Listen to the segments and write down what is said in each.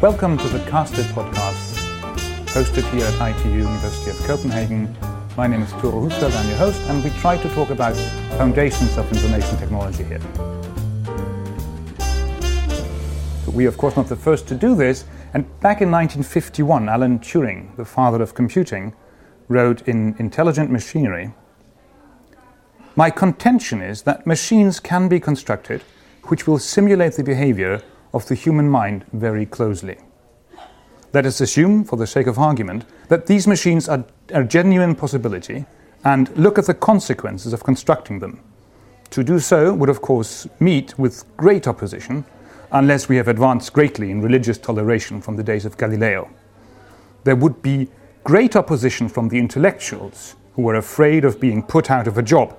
Welcome to the Casted podcast, hosted here at ITU University of Copenhagen. My name is Thore Husfeldt, I'm your host, and we try to talk about foundations of information technology here. We are, of course, not the first to do this, and back in 1951, Alan Turing, the father of computing, wrote in Intelligent Machinery My contention is that machines can be constructed which will simulate the behavior of the human mind very closely. Let us assume, for the sake of argument, that these machines are a genuine possibility and look at the consequences of constructing them. To do so would, of course, meet with great opposition unless we have advanced greatly in religious toleration from the days of Galileo. There would be great opposition from the intellectuals who were afraid of being put out of a job.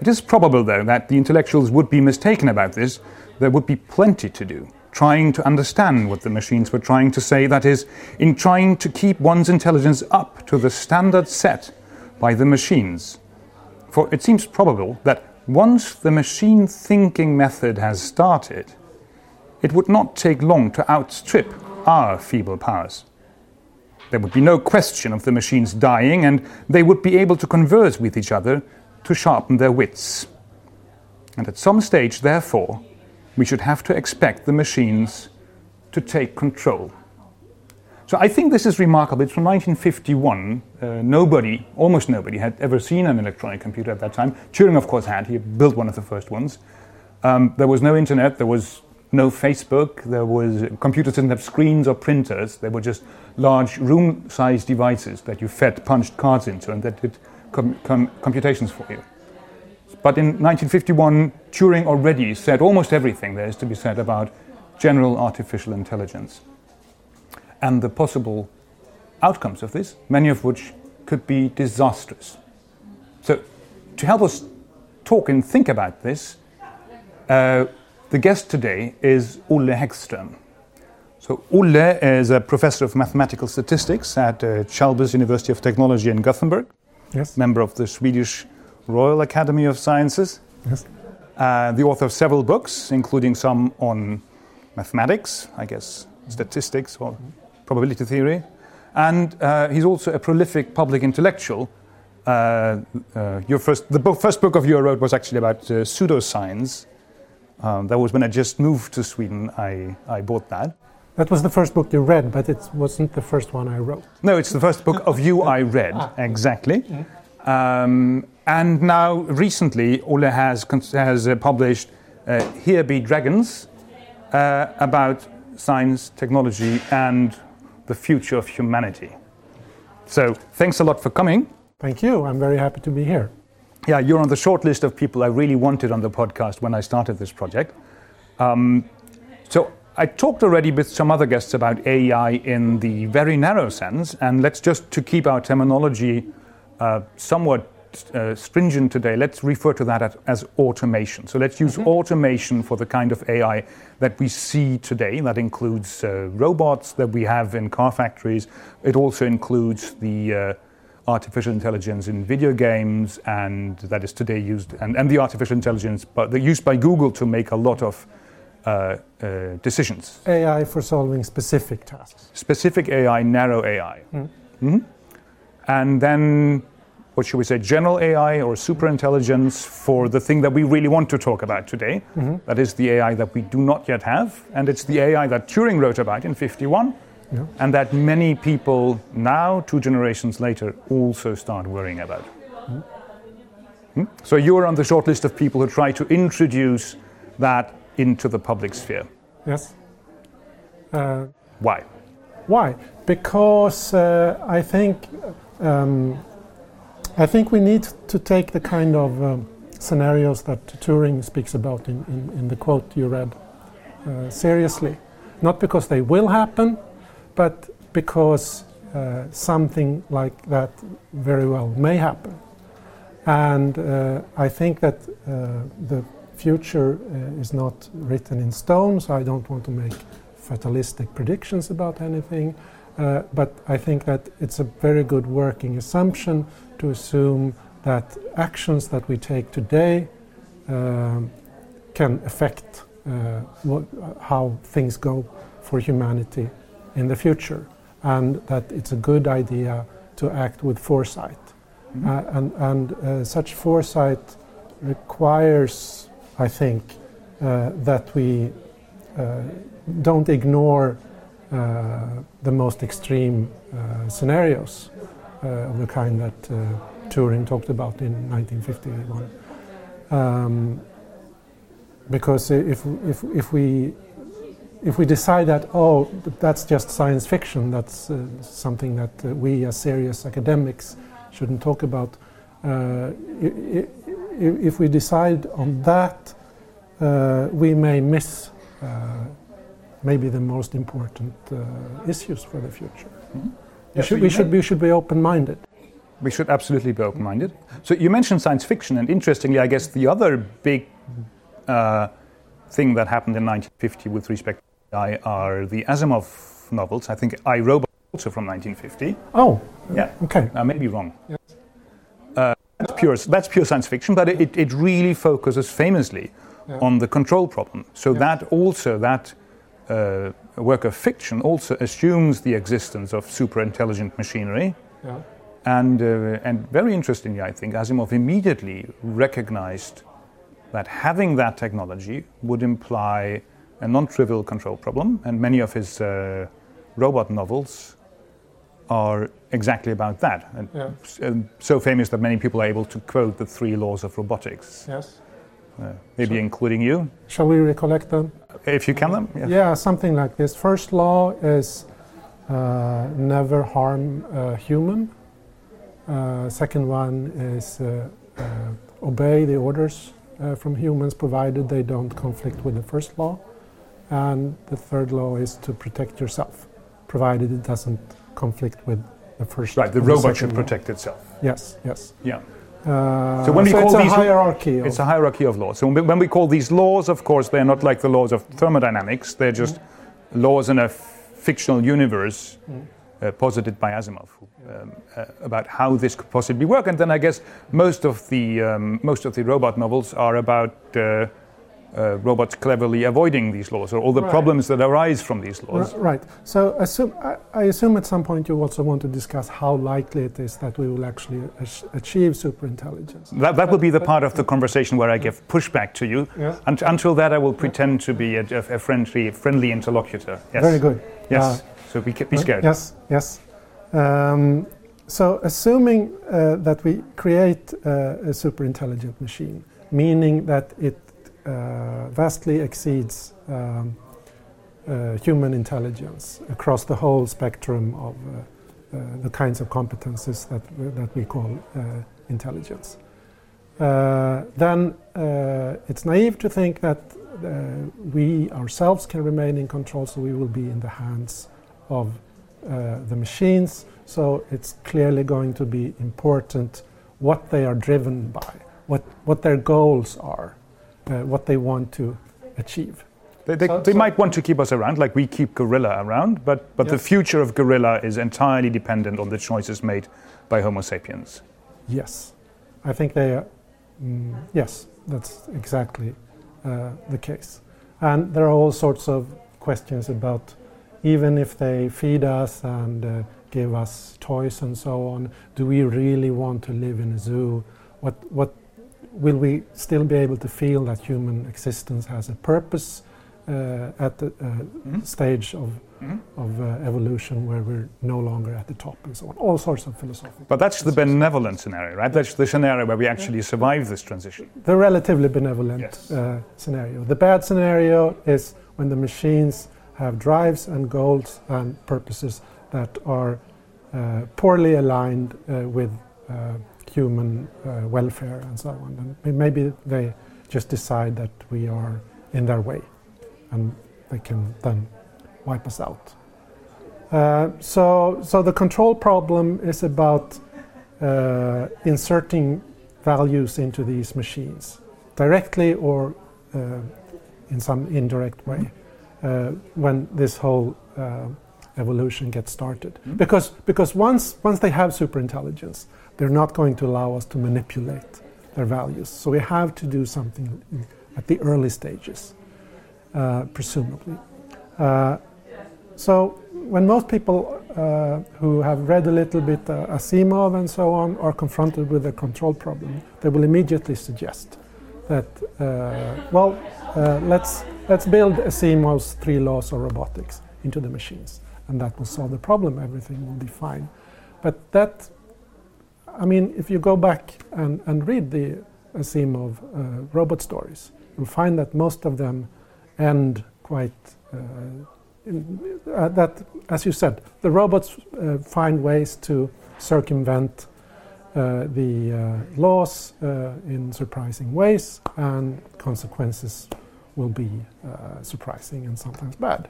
It is probable, though, that the intellectuals would be mistaken about this there would be plenty to do, trying to understand what the machines were trying to say, that is, in trying to keep one's intelligence up to the standard set by the machines. For it seems probable that once the machine thinking method has started, it would not take long to outstrip our feeble powers. There would be no question of the machines dying, and they would be able to converse with each other to sharpen their wits. And at some stage, therefore, we should have to expect the machines to take control. So I think this is remarkable. It's from 1951. Uh, nobody, almost nobody, had ever seen an electronic computer at that time. Turing, of course, had. He built one of the first ones. Um, there was no internet. There was no Facebook. There was computers didn't have screens or printers. They were just large room-sized devices that you fed punched cards into, and that did com- com- computations for you. But in 1951, Turing already said almost everything there is to be said about general artificial intelligence and the possible outcomes of this, many of which could be disastrous. So, to help us talk and think about this, uh, the guest today is Olle Häggström. So, Olle is a professor of mathematical statistics at uh, Chalmers University of Technology in Gothenburg, yes. member of the Swedish Royal Academy of Sciences. Yes. Uh, the author of several books, including some on mathematics, I guess, statistics or probability theory. And uh, he's also a prolific public intellectual. Uh, uh your first, the book, first book of you wrote was actually about uh, pseudoscience. Um, that was when I just moved to Sweden, I, I bought that. That was the first book you read, but it wasn't the first one I wrote. No, it's the first book of you I read, ah. exactly. Um, and now, recently, Olle has, has uh, published uh, Here Be Dragons uh, about science, technology, and the future of humanity. So, thanks a lot for coming. Thank you. I'm very happy to be here. Yeah, you're on the short list of people I really wanted on the podcast when I started this project. Um, so, I talked already with some other guests about AI in the very narrow sense, and let's just to keep our terminology uh, somewhat uh, stringent today, let's refer to that as automation. So let's use mm-hmm. automation for the kind of AI that we see today. That includes uh, robots that we have in car factories. It also includes the uh, artificial intelligence in video games, and that is today used, and, and the artificial intelligence but the used by Google to make a lot of uh, uh, decisions. AI for solving specific tasks. Specific AI, narrow AI. Mm. Mm-hmm. And then what should we say, general AI or superintelligence for the thing that we really want to talk about today. Mm-hmm. That is the AI that we do not yet have, and it's the AI that Turing wrote about in 51, yeah. and that many people now, two generations later, also start worrying about. Mm-hmm. Hmm? So you are on the short list of people who try to introduce that into the public sphere. Yes. Uh, Why? Why? Because uh, I think um, I think we need to take the kind of um, scenarios that Turing speaks about in, in, in the quote you read uh, seriously. Not because they will happen, but because uh, something like that very well may happen. And uh, I think that uh, the future uh, is not written in stone, so I don't want to make fatalistic predictions about anything. Uh, but I think that it's a very good working assumption to assume that actions that we take today um, can affect uh, what, how things go for humanity in the future, and that it's a good idea to act with foresight. Mm-hmm. Uh, and and uh, such foresight requires, I think, that we don't ignore the most extreme uh, scenarios of the kind that Turing talked about in 1951. Um, because if, if, if we if we decide that oh that's just science fiction that's uh, something that uh, we as serious academics shouldn't talk about uh, if, we decide on that uh, we may miss uh, maybe the most important uh, issues for the future mm -hmm. yeah, should, so we, should, we should be open-minded we should absolutely be open-minded so you mentioned science fiction and interestingly i guess the other big thing that happened in 1950 with respect I are the Asimov novels. I think I Robot also from 1950. Oh, yeah. Okay. I may be wrong. Yes. Uh, that's pure. That's pure science fiction, but it, it really focuses famously yeah. on the control problem. So yeah. that also that uh, work of fiction also assumes the existence of super intelligent machinery. Yeah. And, uh, and very interestingly, I think Asimov immediately recognized that having that technology would imply a non-trivial control problem, and many of his uh, robot novels are exactly about that. And yeah. so famous that many people are able to quote the three laws of robotics. Yes. Uh, maybe so including you. Shall we recollect them? If you can them. Yeah, yeah something like this. First law is uh, never harm a human. Uh, second one is uh, uh, obey the orders from humans provided they don't conflict with the first law. And the third law is to protect yourself, provided it doesn't conflict with the first. Right, the robot should law. protect itself. Yes, yes. Yeah. Uh, so when we so call it's these a hierarchy. It's a hierarchy of laws. So when we call these laws, of course, they're not like the laws of thermodynamics. They're just mm. laws in a fictional universe mm. uh, posited by Asimov um, uh, about how this could possibly work. And then I guess most of the um, most of the robot novels are about uh, uh, robots cleverly avoiding these laws or all the right. problems that arise from these laws. right. So assume, I, I, assume at some point you also want to discuss how likely it is that we will actually achieve superintelligence. That, that will be the part of the conversation where I give pushback to you. Yeah. And, until that, I will pretend to be a, a, friendly, friendly interlocutor. Yes. Very good. Yes. Uh, so be, be scared. Yes, yes. Um, so assuming uh, that we create uh, a superintelligent machine, meaning that it uh, Uh, vastly exceeds um, uh, human intelligence across the whole spectrum of uh, uh the kinds of competences that, that we call uh, intelligence. then it's naive to think that we ourselves can remain in control, so we will be in the hands of the machines. So it's clearly going to be important what they are driven by, what, what their goals are uh, what they want to achieve. They, they, so, they so might want to keep us around, like we keep Gorilla around, but, but yes. the future of Gorilla is entirely dependent on the choices made by Homo sapiens. Yes, I think they are. Mm, yes, that's exactly uh, the case. And there are all sorts of questions about even if they feed us and uh, give us toys and so on, do we really want to live in a zoo? What, what will we still be able to feel that human existence has a purpose uh, at the uh, mm-hmm. stage of, mm-hmm. of uh, evolution where we're no longer at the top and so on? All sorts of philosophical. But that's the benevolent scenario, right? That's the scenario where we actually yeah. survive this transition. The relatively benevolent yes. Uh, scenario. The bad scenario is when the machines have drives and goals and purposes that are uh, poorly aligned uh, with human uh, welfare and so on. And maybe they just decide that we are in their way and they can then wipe us out. Uh, so, so the control problem is about uh, inserting values into these machines directly or uh, in some indirect way uh, when this whole uh, evolution gets started. Mm-hmm. Because, because once, once they have superintelligence, they're not going to allow us to manipulate their values. So we have to do something at the early stages, uh, presumably. Uh, so when most people uh, who have read a little bit uh, Asimov and so on are confronted with a control problem, they will immediately suggest that, uh, well, uh, let's, let's build Asimov's three laws of robotics into the machines, and that will solve the problem, everything will be fine. But that, I mean, if you go back and, and read the Asimov uh, robot stories, you'll find that most of them end quite uh, uh, that, as you said, the robots uh, find ways to circumvent uh, the uh, laws in surprising ways, and consequences will be surprising and sometimes bad.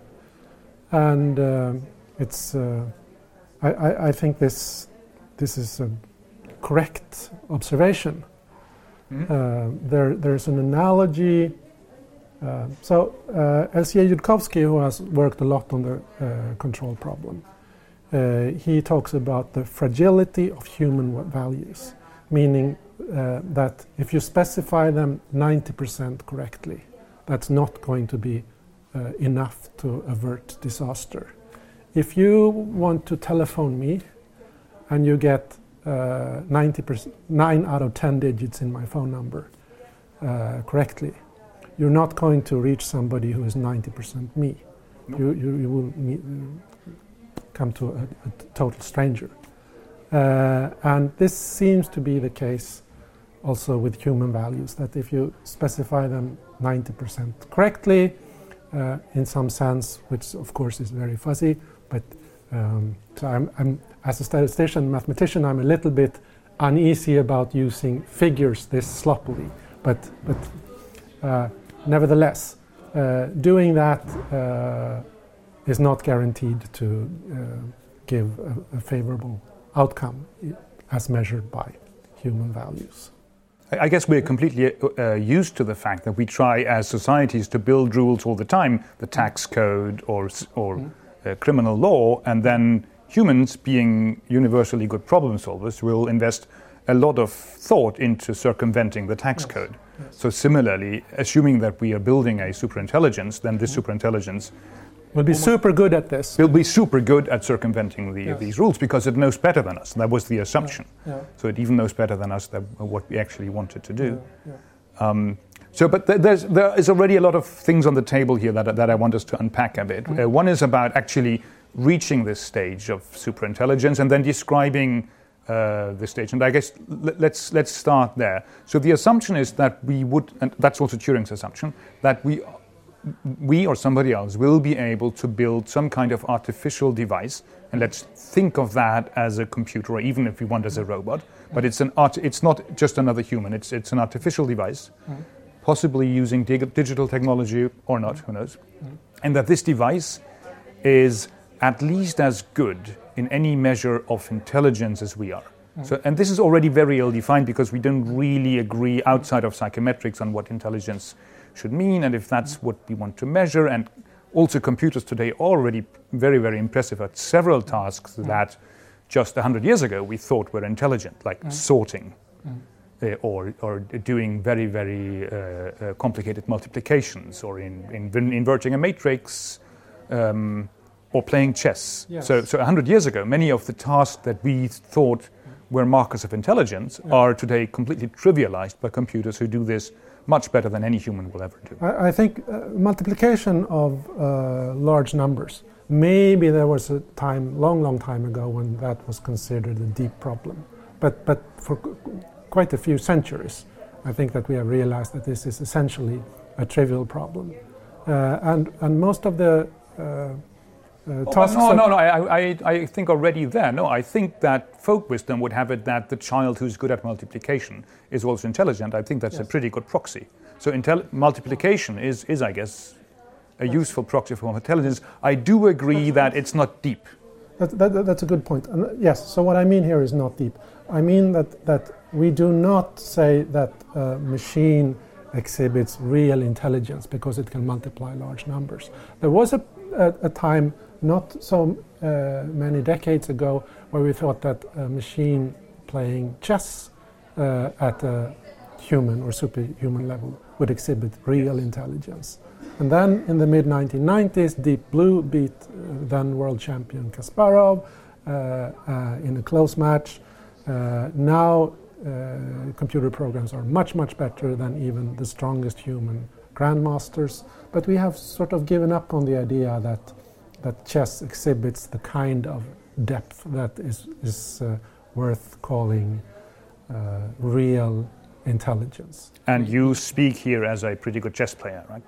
And um, it's, I, I, I, think this, this is a correct observation. Mm-hmm. there, there's an analogy uh, so uh, Eliezer Yudkowsky, who has worked a lot on the uh, control problem, uh, he talks about the fragility of human values, meaning uh, that if you specify them 90% correctly, that's not going to be uh, enough to avert disaster. If you want to telephone me and you get 90%, 9 out of 10 digits in my phone number correctly, you're not going to reach somebody who is 90% me. No. You, you, you, will meet, come to a, a total stranger. Uh, and this seems to be the case also with human values, that if you specify them 90% correctly, uh, in some sense, which of course is very fuzzy, but um, so I'm, I'm, as a statistician, mathematician, I'm a little bit uneasy about using figures this sloppily, but, but uh, nevertheless, uh, doing that uh, is not guaranteed to uh, give a, a, favorable outcome as measured by human values. I guess we're completely uh, used to the fact that we try as societies to build rules all the time, the tax code or, or mm. uh, criminal law, and then humans, being universally good problem solvers, will invest a lot of thought into circumventing the tax yes. code. So similarly, assuming that we are building a superintelligence, then this mm-hmm. superintelligence will be super good at this. Will be super good at circumventing the, yes. these rules because it knows better than us. That was the assumption. Yeah. Yeah. So it even knows better than us that, what we actually wanted to do. Yeah. Um, so, but there's, there is already a lot of things on the table here that, that I want us to unpack a bit. Mm-hmm. Uh, one is about actually reaching this stage of superintelligence and then describing uh, this stage. And I guess let's let's start there. So the assumption is that we would, and that's also Turing's assumption, that we we or somebody else will be able to build some kind of artificial device, and let's think of that as a computer, or even if we want as a robot. But it's an art. It's not just another human. It's it's an artificial device, mm-hmm. possibly using dig- digital technology or not. Who knows? Mm-hmm. And that this device is at least as good in any measure of intelligence as we are. So, and this is already very ill defined because we don't really agree outside of psychometrics on what intelligence should mean and if that's what we want to measure. And also, computers today are already very, very impressive at several tasks mm. that just 100 years ago we thought were intelligent, like mm. sorting. Mm. Uh, or, or doing very, very uh, uh, complicated multiplications, or in, in, inverting a matrix, um, or playing chess. Yes. So, so 100 years ago, many of the tasks that we thought were markers of intelligence yeah. are today completely trivialized by computers who do this much better than any human will ever do. I, I think uh, multiplication of uh, large numbers, maybe there was a time, long, long time ago, when that was considered a deep problem. But, but for quite a few centuries, I think that we have realized that this is essentially a trivial problem. Uh, and, and most of the uh, uh. Oh, no, no, no. I, I, I think already there. No, I think that folk wisdom would have it that the child who's good at multiplication is also intelligent. I think that's yes. a pretty good proxy. So intel- multiplication is, is, I guess, a useful proxy for intelligence. I do agree that it's not deep. That, that, that's a good point. And uh, yes, so what I mean here is not deep. I mean that, that we do not say that a machine exhibits real intelligence because it can multiply large numbers. There was a, a, a time not so uh, many decades ago where we thought that a machine playing chess uh, at a human or superhuman level would exhibit real intelligence. And then in the mid 1990s, Deep Blue beat uh, then world champion Kasparov uh, uh, in a close match. Uh, now, computer programs are much, much better than even the strongest human grandmasters. But we have sort of given up on the idea that, that chess exhibits the kind of depth that is, is uh, worth calling real intelligence. And you speak here as a pretty good chess player, right?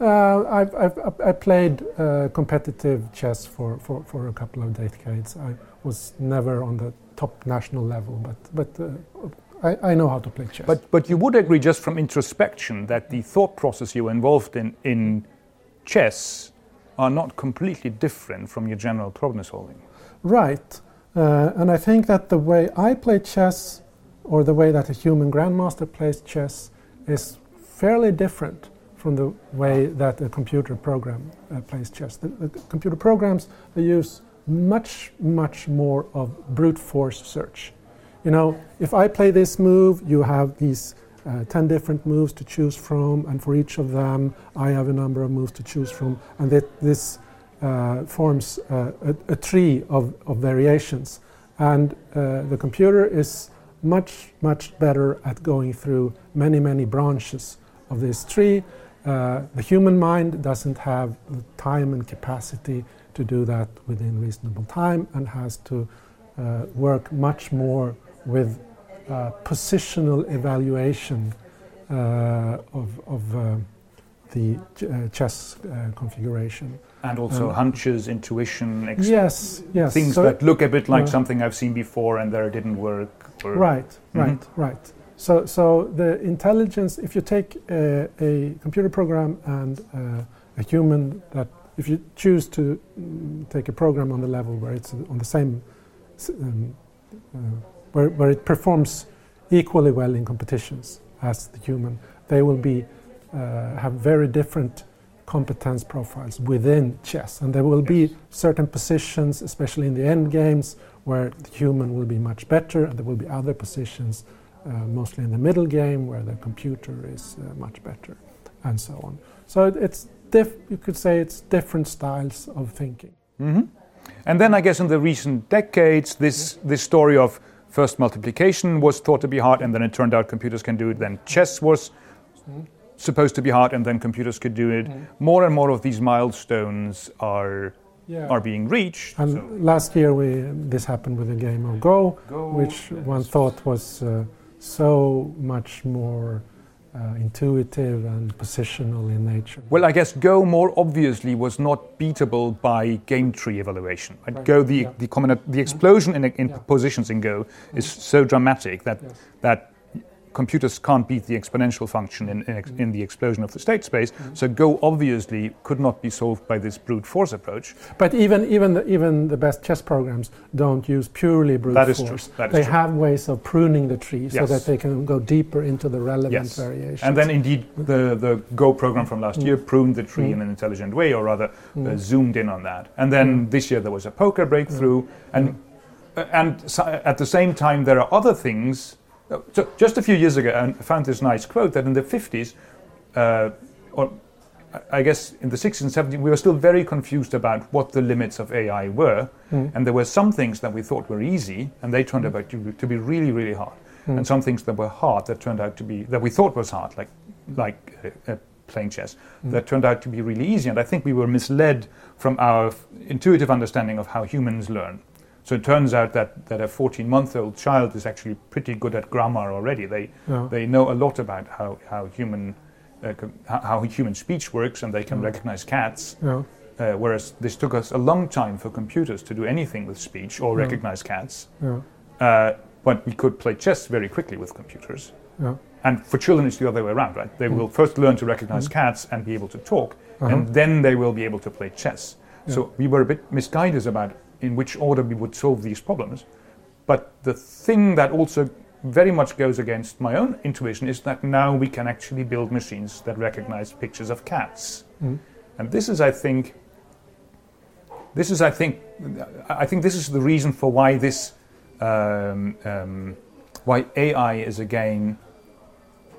Uh, I've, I've, I played uh, competitive chess for, for, for a couple of decades. I was never on the top national level, but, but uh, I, I know how to play chess. But, but you would agree, just from introspection, that the thought process you were involved in in chess are not completely different from your general problem solving. Right. Uh, and I think that the way I play chess or the way that a human grandmaster plays chess is fairly different from the way that a computer program uh, plays chess. The, the, computer programs they use much, much more of brute force search. You know, if I play this move, you have these uh, 10 different moves to choose from, and for each of them, I have a number of moves to choose from, and that this uh, forms uh, a, a, tree of, of variations. And uh, the computer is much, much better at going through many, many branches of this tree. Uh, the human mind doesn't have the time and capacity to do that within reasonable time and has to uh, work much more with uh, positional evaluation uh, of, of uh, the uh, chess configuration. And also um, hunches, intuition, ex- yes, yes. things so that look a bit like something I've seen before and there didn't work Right, mm-hmm. right, right. So, so the intelligence, if you take a, a computer program and uh, a human, that if you choose to mm, take a program on the level where it's on the same, um, uh, where, where it performs equally well in competitions as the human, they will be uh, have very different competence profiles within chess, and there will be certain positions, especially in the end games, where the human will be much better, and there will be other positions, uh, mostly in the middle game, where the computer is uh, much better, and so on. So it, it's diff- you could say it's different styles of thinking. Mm-hmm. And then I guess in the recent decades, this this story of first multiplication was thought to be hard, and then it turned out computers can do it. Then chess was supposed to be hard, and then computers could do it. Mm-hmm. More and more of these milestones are yeah. are being reached. And so. last year, we this happened with a game of Go, Go which one thought was uh, so much more. Uh, intuitive and positional in nature. Well, I guess Go more obviously was not beatable by game tree evaluation. Right? Right. Go the yeah. the, common, the explosion in, in yeah. positions in Go is so dramatic that yes. that computers can't beat the exponential function in, in, in the explosion of the state space. Mm-hmm. So Go obviously could not be solved by this brute force approach. But even even the, even the best chess programs don't use purely brute that is force. True. They is have ways of pruning the tree yes. so that they can go deeper into the relevant yes. variations. And then indeed the, the Go program from last mm. year pruned the tree mm. in an intelligent way, or rather mm. uh, zoomed in on that. And then mm. this year there was a poker breakthrough, mm. and uh, and so at the same time there are other things so just a few years ago, I found this nice quote that in the 50s, uh, or I guess in the 60s and 70s, we were still very confused about what the limits of AI were. Mm. And there were some things that we thought were easy, and they turned mm. out to, to, be really, really hard. Mm. And some things that were hard that turned out to be, that we thought was hard, like, like uh, uh, playing chess, hmm. that turned out to be really easy. And I think we were misled from our intuitive understanding of how humans learn. So it turns out that, that a 14 month old child is actually pretty good at grammar already. They, yeah. they know a lot about how, how, human, uh, how human speech works and they can yeah. recognize cats. Yeah. Uh, whereas this took us a long time for computers to do anything with speech or recognize cats. Uh, but we could play chess very quickly with computers. And for children, it's the other way around, right? They will first learn to recognize mm. cats and be able to talk, uh-huh. and then they will be able to play chess. So we were a bit misguided about in which order we would solve these problems. But the thing that also very much goes against my own intuition is that now we can actually build machines that recognize pictures of cats. Mm. And this is, I think, this is, I think, I think this is the reason for why this, um, um, why AI is again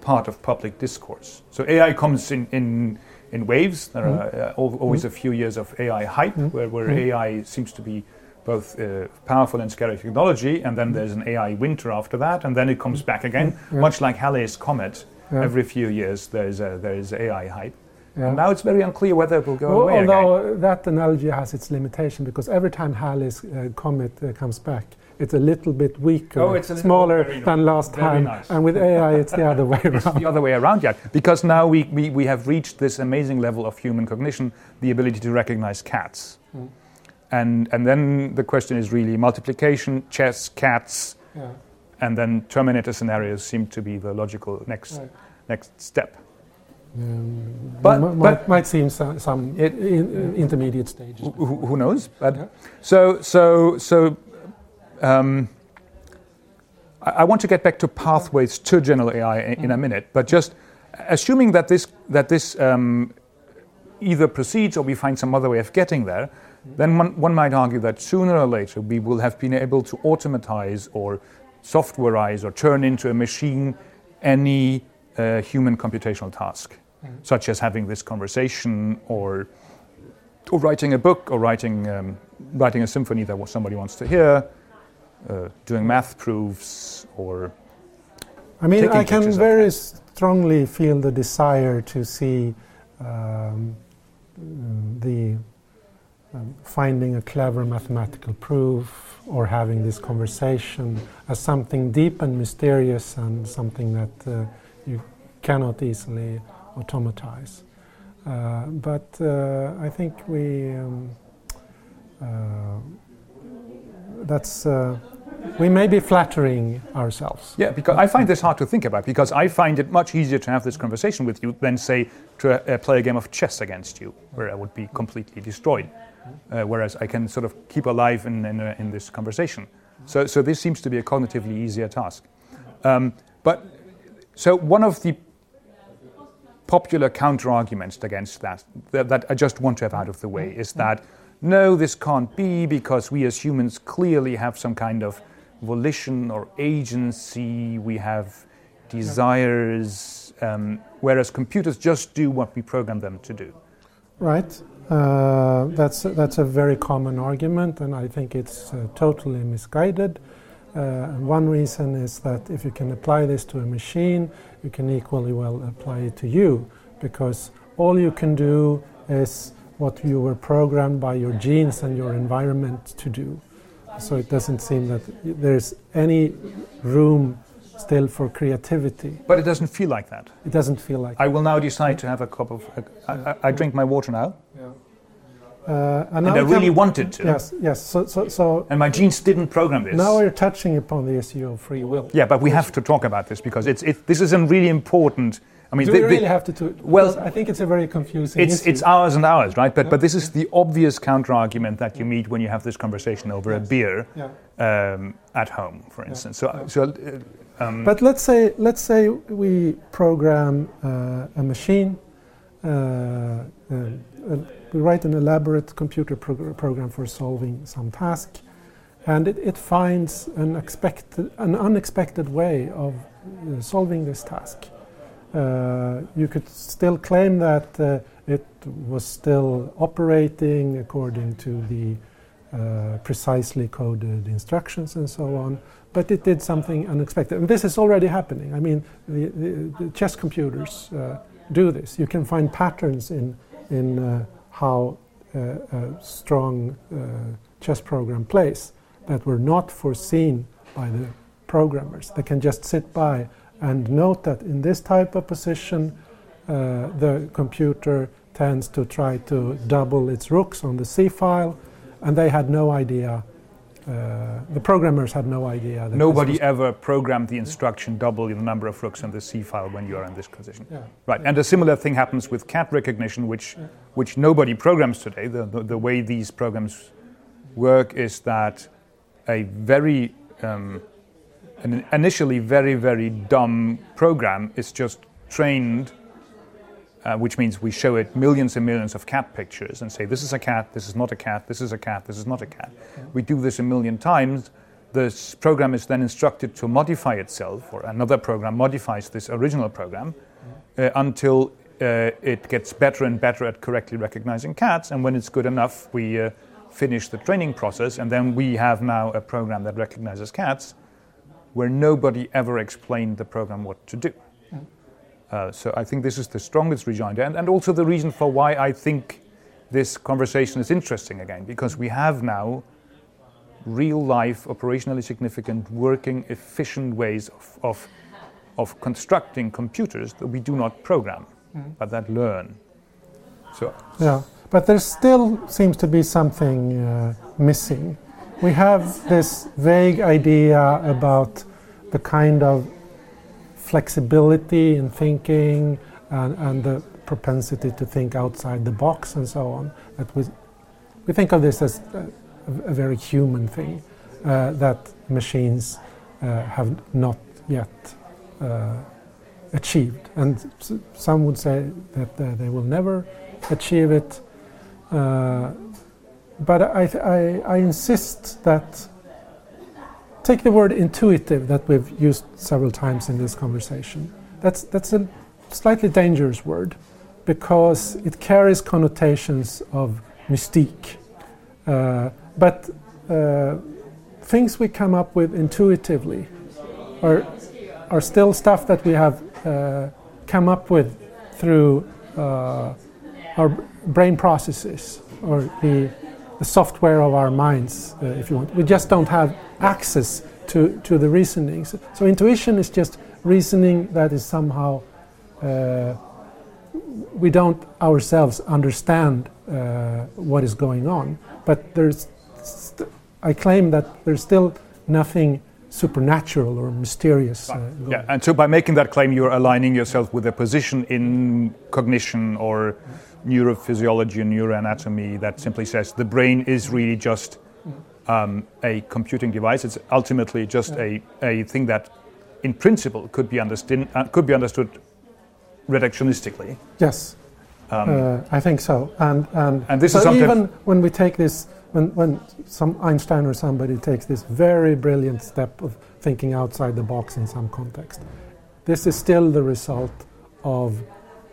part of public discourse. So AI comes in, in in waves. There are uh, al- always a few years of AI hype, where, where AI seems to be both uh, powerful and scary technology, and then there's an AI winter after that, and then it comes back again, much like Halley's comet. Yeah. Every few years, there is a, there is AI hype. Yeah. And now it's very unclear whether it will go Al- away again. Although that analogy has its limitation because every time Halley's uh, comet uh, comes back, it's a little bit weaker, Oh, it's little- smaller very than last time. nice. And with AI, it's the other way It's around. the other way around yet, because now we, we, we have reached this amazing level of human cognition, the ability to recognize cats. Mm. And, and then the question is really multiplication, chess, cats, Yeah. and then Terminator scenarios seem to be the logical next, Right. next step. Um, But- mi- might, but- might seem some, some It- in, uh, intermediate stages. Who, who- who knows? But Yeah. So, so, so um, I, I want to get back to pathways to general AI in, in a minute, but just assuming that this, that this um, either proceeds or we find some other way of getting there, then one, one might argue that sooner or later we will have been able to automatize or softwareize or turn into a machine any uh, human computational task, such as having this conversation or or writing a book or writing um, writing a symphony that somebody wants to hear, uh, doing math proofs or I mean, I can very strongly feel the desire to see um, mm, the um, finding a clever mathematical proof or having this conversation as something deep and mysterious and something that uh, you cannot easily automatize. Uh, but uh, I think we um, uh, that's uh, we may be flattering ourselves. yeah because I find this hard to think about because I find it much easier to have this conversation with you than say to uh, play a game of chess against you where I would be completely destroyed, uh, whereas I can sort of keep alive in in, uh, in this conversation. So so this seems to be a cognitively easier task. Um, but so one of the popular counter arguments against that, that that I just want to have out of the way is that no, this can't be because we as humans clearly have some kind of volition or agency, we have desires, um, whereas computers just do what we program them to do. Right. Uh, that's that's a very common argument, and I think it's uh, totally misguided. Uh, one reason is that if you can apply this to a machine, you can equally well apply it to you, because all you can do is what you were programmed by your genes and your environment to do. So it doesn't seem that there's any room still for creativity. But it doesn't feel like that. It doesn't feel like. I will now decide to have a cup of. I, I, I drink my water now, Uh, and now I really come- wanted to. Yes, yes. So, so, so And my genes didn't program this. now we're touching upon the issue of free will. Yeah, but we have to talk about this because it's it, this is a really important. I mean, Do the- we really have to do it? well, I think it's a very confusing it's issue. it's hours and hours, right? But but this is the obvious counter argument that you meet when you have this conversation over a beer yeah. um, at home, for instance. So so. Uh, um, But let's say let's say we program uh, a machine. Uh, uh, uh, we write an elaborate computer prog- program for solving some task, and it, it finds an expected, an unexpected way of uh, solving this task. Uh, you could still claim that uh, it was still operating according to the uh, precisely coded instructions and so on, but it did something unexpected. And this is already happening. I mean, the, the, the chess computers uh, do this. You can find patterns in, in uh, how uh, a strong chess program plays that were not foreseen by the programmers. They can just sit by and note that in this type of position, uh, the computer tends to try to double its rooks on the C file, and they had no idea. Uh, the programmers had no idea. That Nobody ever programmed the instruction double the number of rooks in the C file when you are in this position. Yeah. Right, and a similar thing happens with cat recognition, which, which nobody programs today. The, the, the way these programs work is that a very, um, an initially very, very dumb program is just trained, uh, which means we show it millions and millions of cat pictures and say, this is a cat, this is not a cat, this is a cat, this is not a cat. We do this a million times. This program is then instructed to modify itself, or another program modifies this original program uh, until uh, it gets better and better at correctly recognizing cats, and when it's good enough, we uh, finish the training process, and then we have now a program that recognizes cats where nobody ever explained the program what to do. Uh, so I think this is the strongest rejoinder, and, and also the reason for why I think this conversation is interesting again, because we have now real life, operationally significant, working, efficient ways of, of, of constructing computers that we do not program, mm. but that learn. So, yeah, but there still seems to be something uh, missing. We have this vague idea about the kind of flexibility in thinking and, and the propensity to think outside the box and so on. That we, we think of this as a, a very human thing uh, that machines uh, have not yet uh, achieved. And some would say that uh, they will never achieve it. But I, I, I insist that take the word intuitive that we've used several times in this conversation. That's, that's a slightly dangerous word because it carries connotations of mystique. Uh, but uh, things we come up with intuitively are, are still stuff that we have uh, come up with through uh, our brain processes or the, the software of our minds, uh, if you want. We just don't have access to, to the reasoning. So, so intuition is just reasoning that is somehow uh, we don't ourselves understand uh, what is going on. But there's, st- I claim that there's still nothing supernatural or mysterious. Uh, yeah, and so by making that claim, you're aligning yourself with a position in cognition or neurophysiology and neuroanatomy that simply says the brain is really just um, a computing device. It's ultimately just yeah. a, a thing that, in principle, could be understood, uh, could be understood reductionistically. Yes, um, uh, I think so. And, and, and this is even when we take this, when, when some Einstein or somebody takes this very brilliant step of thinking outside the box in some context, this is still the result of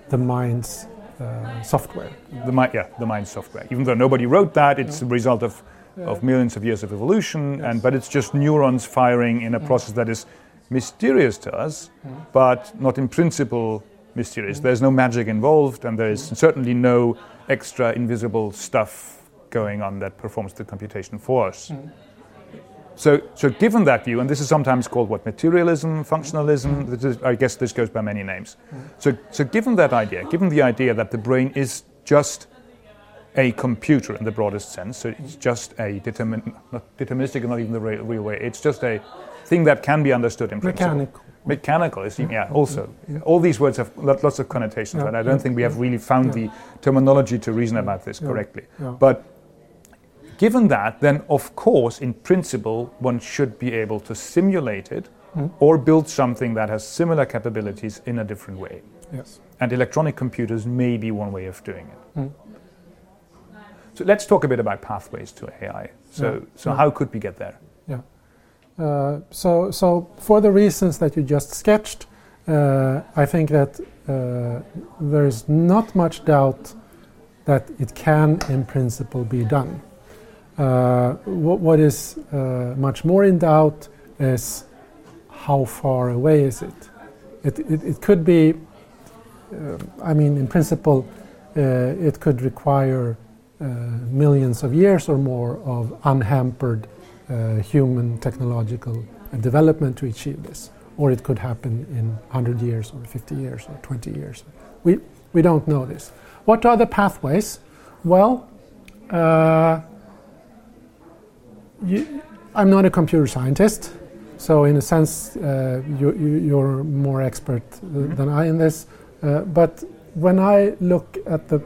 the mind's uh, software. The mi- yeah, the mind's software. Even though nobody wrote that, it's the result of, of millions of years of evolution, yes. and but it's just neurons firing in a mm. process that is mysterious to us, mm. but not in principle mysterious. There's no magic involved, and there is certainly no extra invisible stuff going on that performs the computation for us. So, so given that view, and this is sometimes called what materialism, functionalism. Mm-hmm. Is, I guess this goes by many names. So, so given that idea, given the idea that the brain is just a computer in the broadest sense, so it's just a determin, not deterministic, not even the real way. It's just a thing that can be understood in principle. Mechanical. Mechanical is yeah also. All these words have lots of connotations and i don't think we have really found the terminology to reason about this correctly. But given that then of course in principle one should be able to simulate it mm. or build something that has similar capabilities in a different way. Yes. And electronic computers may be one way of doing it. Mm. so let's talk a bit about pathways to ai so so how could we get there? Uh, so, so for the reasons that you just sketched, uh, I think that uh, there is not much doubt that it can, in principle, be done. Uh, what, what is uh, much more in doubt is how far away is it? It, it, it could be, I mean, in principle, it could require millions of years or more of unhampered uh, human technological development to achieve this. Or it could happen in 100 years or 50 years or 20 years. We, we don't know this. What are the pathways? Well, uh, you, I'm not a computer scientist, so in a sense, uh, you, are more expert than I in this. Uh, but when I look at the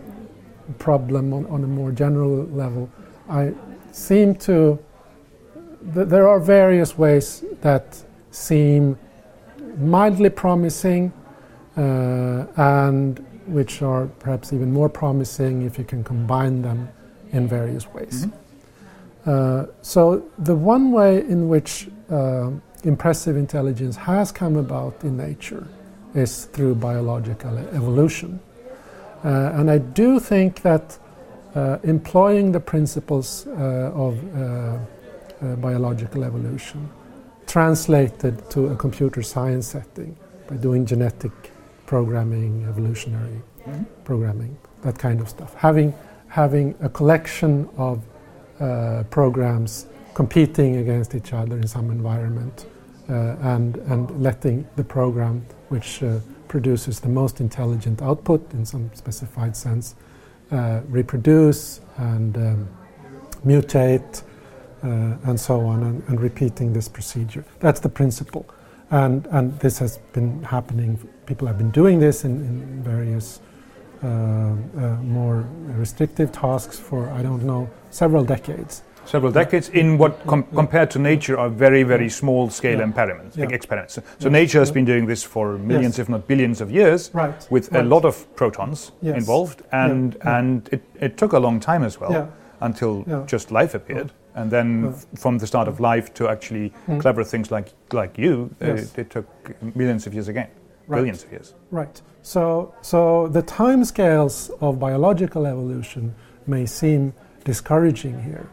problem on, on a more general level, I seem to th there are various ways that seem mildly promising uh, and which are perhaps even more promising if you can combine them in various ways. Mm -hmm. Uh, so, the one way in which uh, impressive intelligence has come about in nature is through biological evolution. Uh, and I do think that uh, employing the principles uh, of biological evolution translated to a computer science setting by doing genetic programming, evolutionary mm-hmm. programming, that kind of stuff. Having, having a collection of uh, programs competing against each other in some environment uh, and, and letting the program which uh, produces the most intelligent output in some specified sense uh, reproduce and um, mutate and so on, and, and, repeating this procedure. That's the principle. And, and this has been happening, people have been doing this in, in various more restrictive tasks for, I don't know, several decades. Several decades in what, com- compared to nature, are very, very small scale yeah. experiments. Yeah. experiments. So, so nature has been doing this for millions, yes. if not billions, of years, right. with right. a lot of protons yes. involved, and and it, it took a long time as well until just life appeared and then f- from the start of life to actually mm. clever things like like you, uh, yes. it, it, took millions of years again, right. billions of years. Right. So so the time scales of biological evolution may seem discouraging here,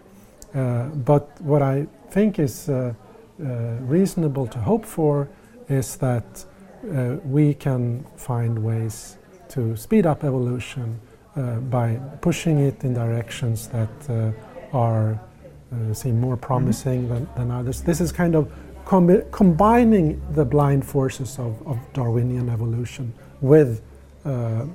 uh, but what I think is uh, uh reasonable to hope for is that uh, we can find ways to speed up evolution uh, by pushing it in directions that are uh, seem more promising mm-hmm. than, than others. This is kind of combi- combining the blind forces of, of Darwinian evolution with uh,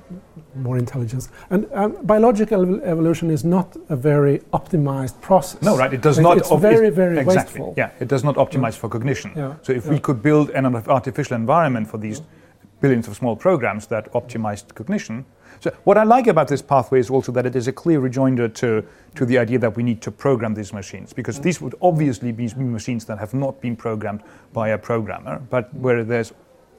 more intelligence. And um, biological evolution is not a very optimized process. No, right? It does not. It's very, very exactly. wasteful. Yeah, it does not optimize yeah. for cognition. Yeah. So if yeah. we could build an artificial environment for these billions of small programs that optimized cognition, so what I like about this pathway is also that it is a clear rejoinder to, to the idea that we need to program these machines, because these would obviously be machines that have not been programmed by a programmer, but where there's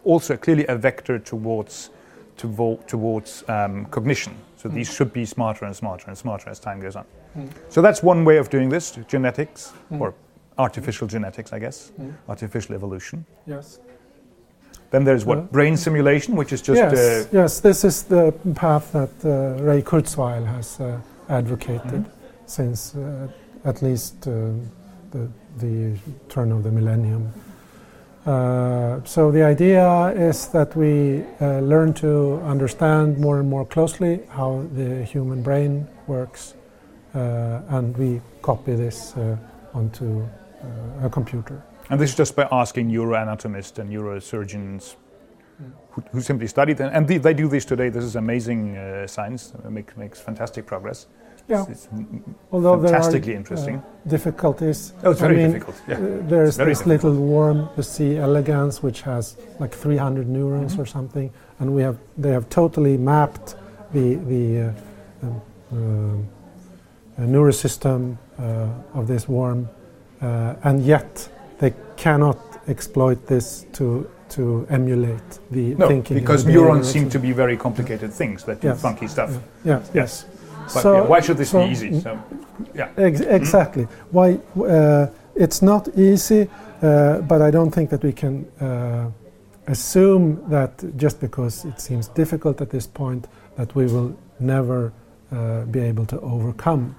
also clearly a vector towards towards um, cognition. So mm. these should be smarter and smarter and smarter as time goes on. Mm. So that's one way of doing this: genetics mm. or artificial genetics, I guess, artificial evolution. Yes. Then there's what brain simulation, which is just yes, uh, yes. This is the path that uh, Ray Kurzweil has uh, advocated mm-hmm. since uh, at least uh, the, the turn of the millennium. Uh, so the idea is that we learn to understand more and more closely how the human brain works, and we copy this onto a computer. And this is just by asking neuroanatomists and neurosurgeons who, who simply study them. And they, they, do this today. This is amazing uh, science. It make, makes fantastic progress. Yeah. It's, it's Although fantastically there are, interesting. Uh, difficulties. Oh, it's very I mean, difficult. Yeah. Uh, there's this difficult. little worm, the C. elegans, which has like 300 neurons mm-hmm. or something, and we have they have totally mapped the the uh, um, uh, neurosystem uh, of this worm, and yet they cannot exploit this to to emulate the no, thinking. because neurons seem to be very complicated things that do yes. funky stuff. Yeah. Yes. yes. But so, yeah, why should this so be easy? So, yeah. Ex- exactly. Mm-hmm. Why uh, it's not easy, uh, but I don't think that we can uh, assume that just because it seems difficult at this point that we will never uh, be able to overcome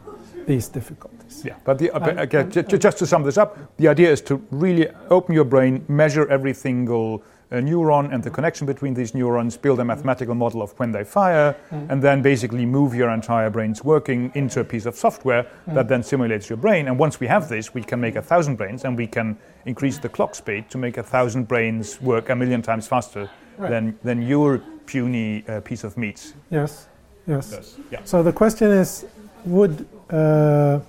these difficulties. Yeah, but the, uh, just to sum this up, the idea is to really open your brain, measure every single uh, neuron and the connection between these neurons, build a mathematical model of when they fire, mm. and then basically move your entire brain's working into a piece of software mm. that then simulates your brain. And once we have this, we can make a thousand brains and we can increase the clock speed to make a thousand brains work a million times faster right. than, than your puny uh, piece of meat. Yes, yes. Yeah. So the question is would uh,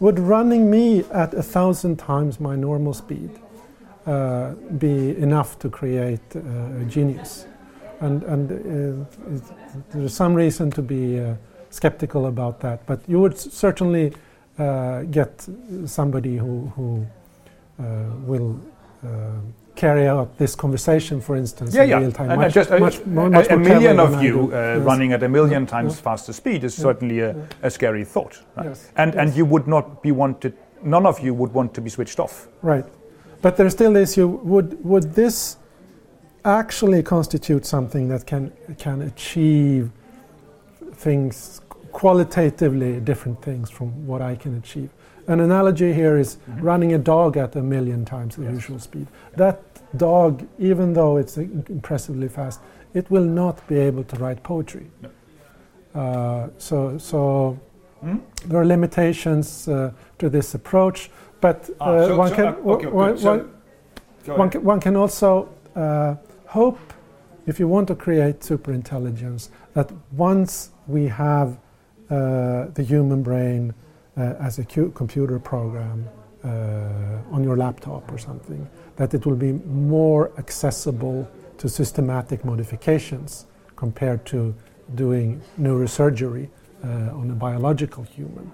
would running me at a thousand times my normal speed uh, be enough to create uh, a genius? And, and uh, there's some reason to be uh, skeptical about that, but you would certainly uh, get somebody who, who uh, will carry out this conversation, for instance, yeah, in yeah. real time. And much, just, uh, much, more, much a, million of you uh, yes. running at a million times yeah. faster speed is yeah. certainly a, a, scary thought. Right? Yes. And yes. and you would not be wanted. None of you would want to be switched off. Right, but there's still the issue: would would this actually constitute something that can can achieve things qualitatively different things from what I can achieve. An analogy here is mm-hmm. running a dog at a million times the yes. usual speed. That dog, even though it's impressively fast, it will not be able to write poetry. No. Uh, so, so mm? there are limitations uh, to this approach, but ah, uh, so, one, so, can, uh, okay, one, one, one, can, one, can, also uh, hope, if you want to create superintelligence, that once we have uh, the human brain as a computer program on your laptop or something, that it will be more accessible to systematic modifications compared to doing neurosurgery uh, on a biological human.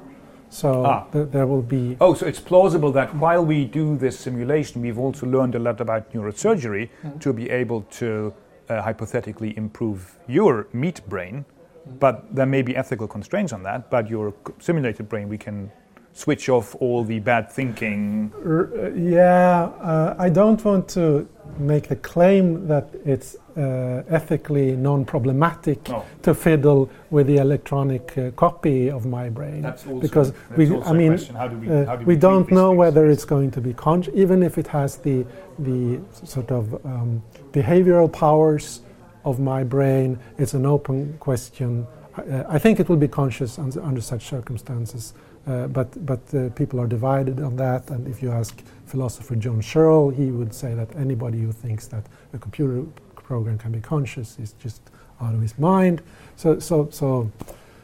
So ah. th- there will be. Oh, so it's plausible that while we do this simulation, we've also learned a lot about neurosurgery mm-hmm. to be able to uh, hypothetically improve your meat brain. Mm-hmm. But there may be ethical constraints on that. But your simulated brain, we can switch off all the bad thinking. Uh, yeah, uh, I don't want to make the claim that it's uh, ethically non-problematic no. to fiddle with the electronic uh, copy of my brain. Also, because we I mean do we, uh, we, we don't know whether it's going to be conscious even if it has the the sort of um, behavioral powers of my brain it's an open question. I think it will be conscious under, under such circumstances uh, but but uh, people are divided on that. And if you ask philosopher John Searle, he would say that anybody who thinks that a computer program can be conscious is just out of his mind. So so so.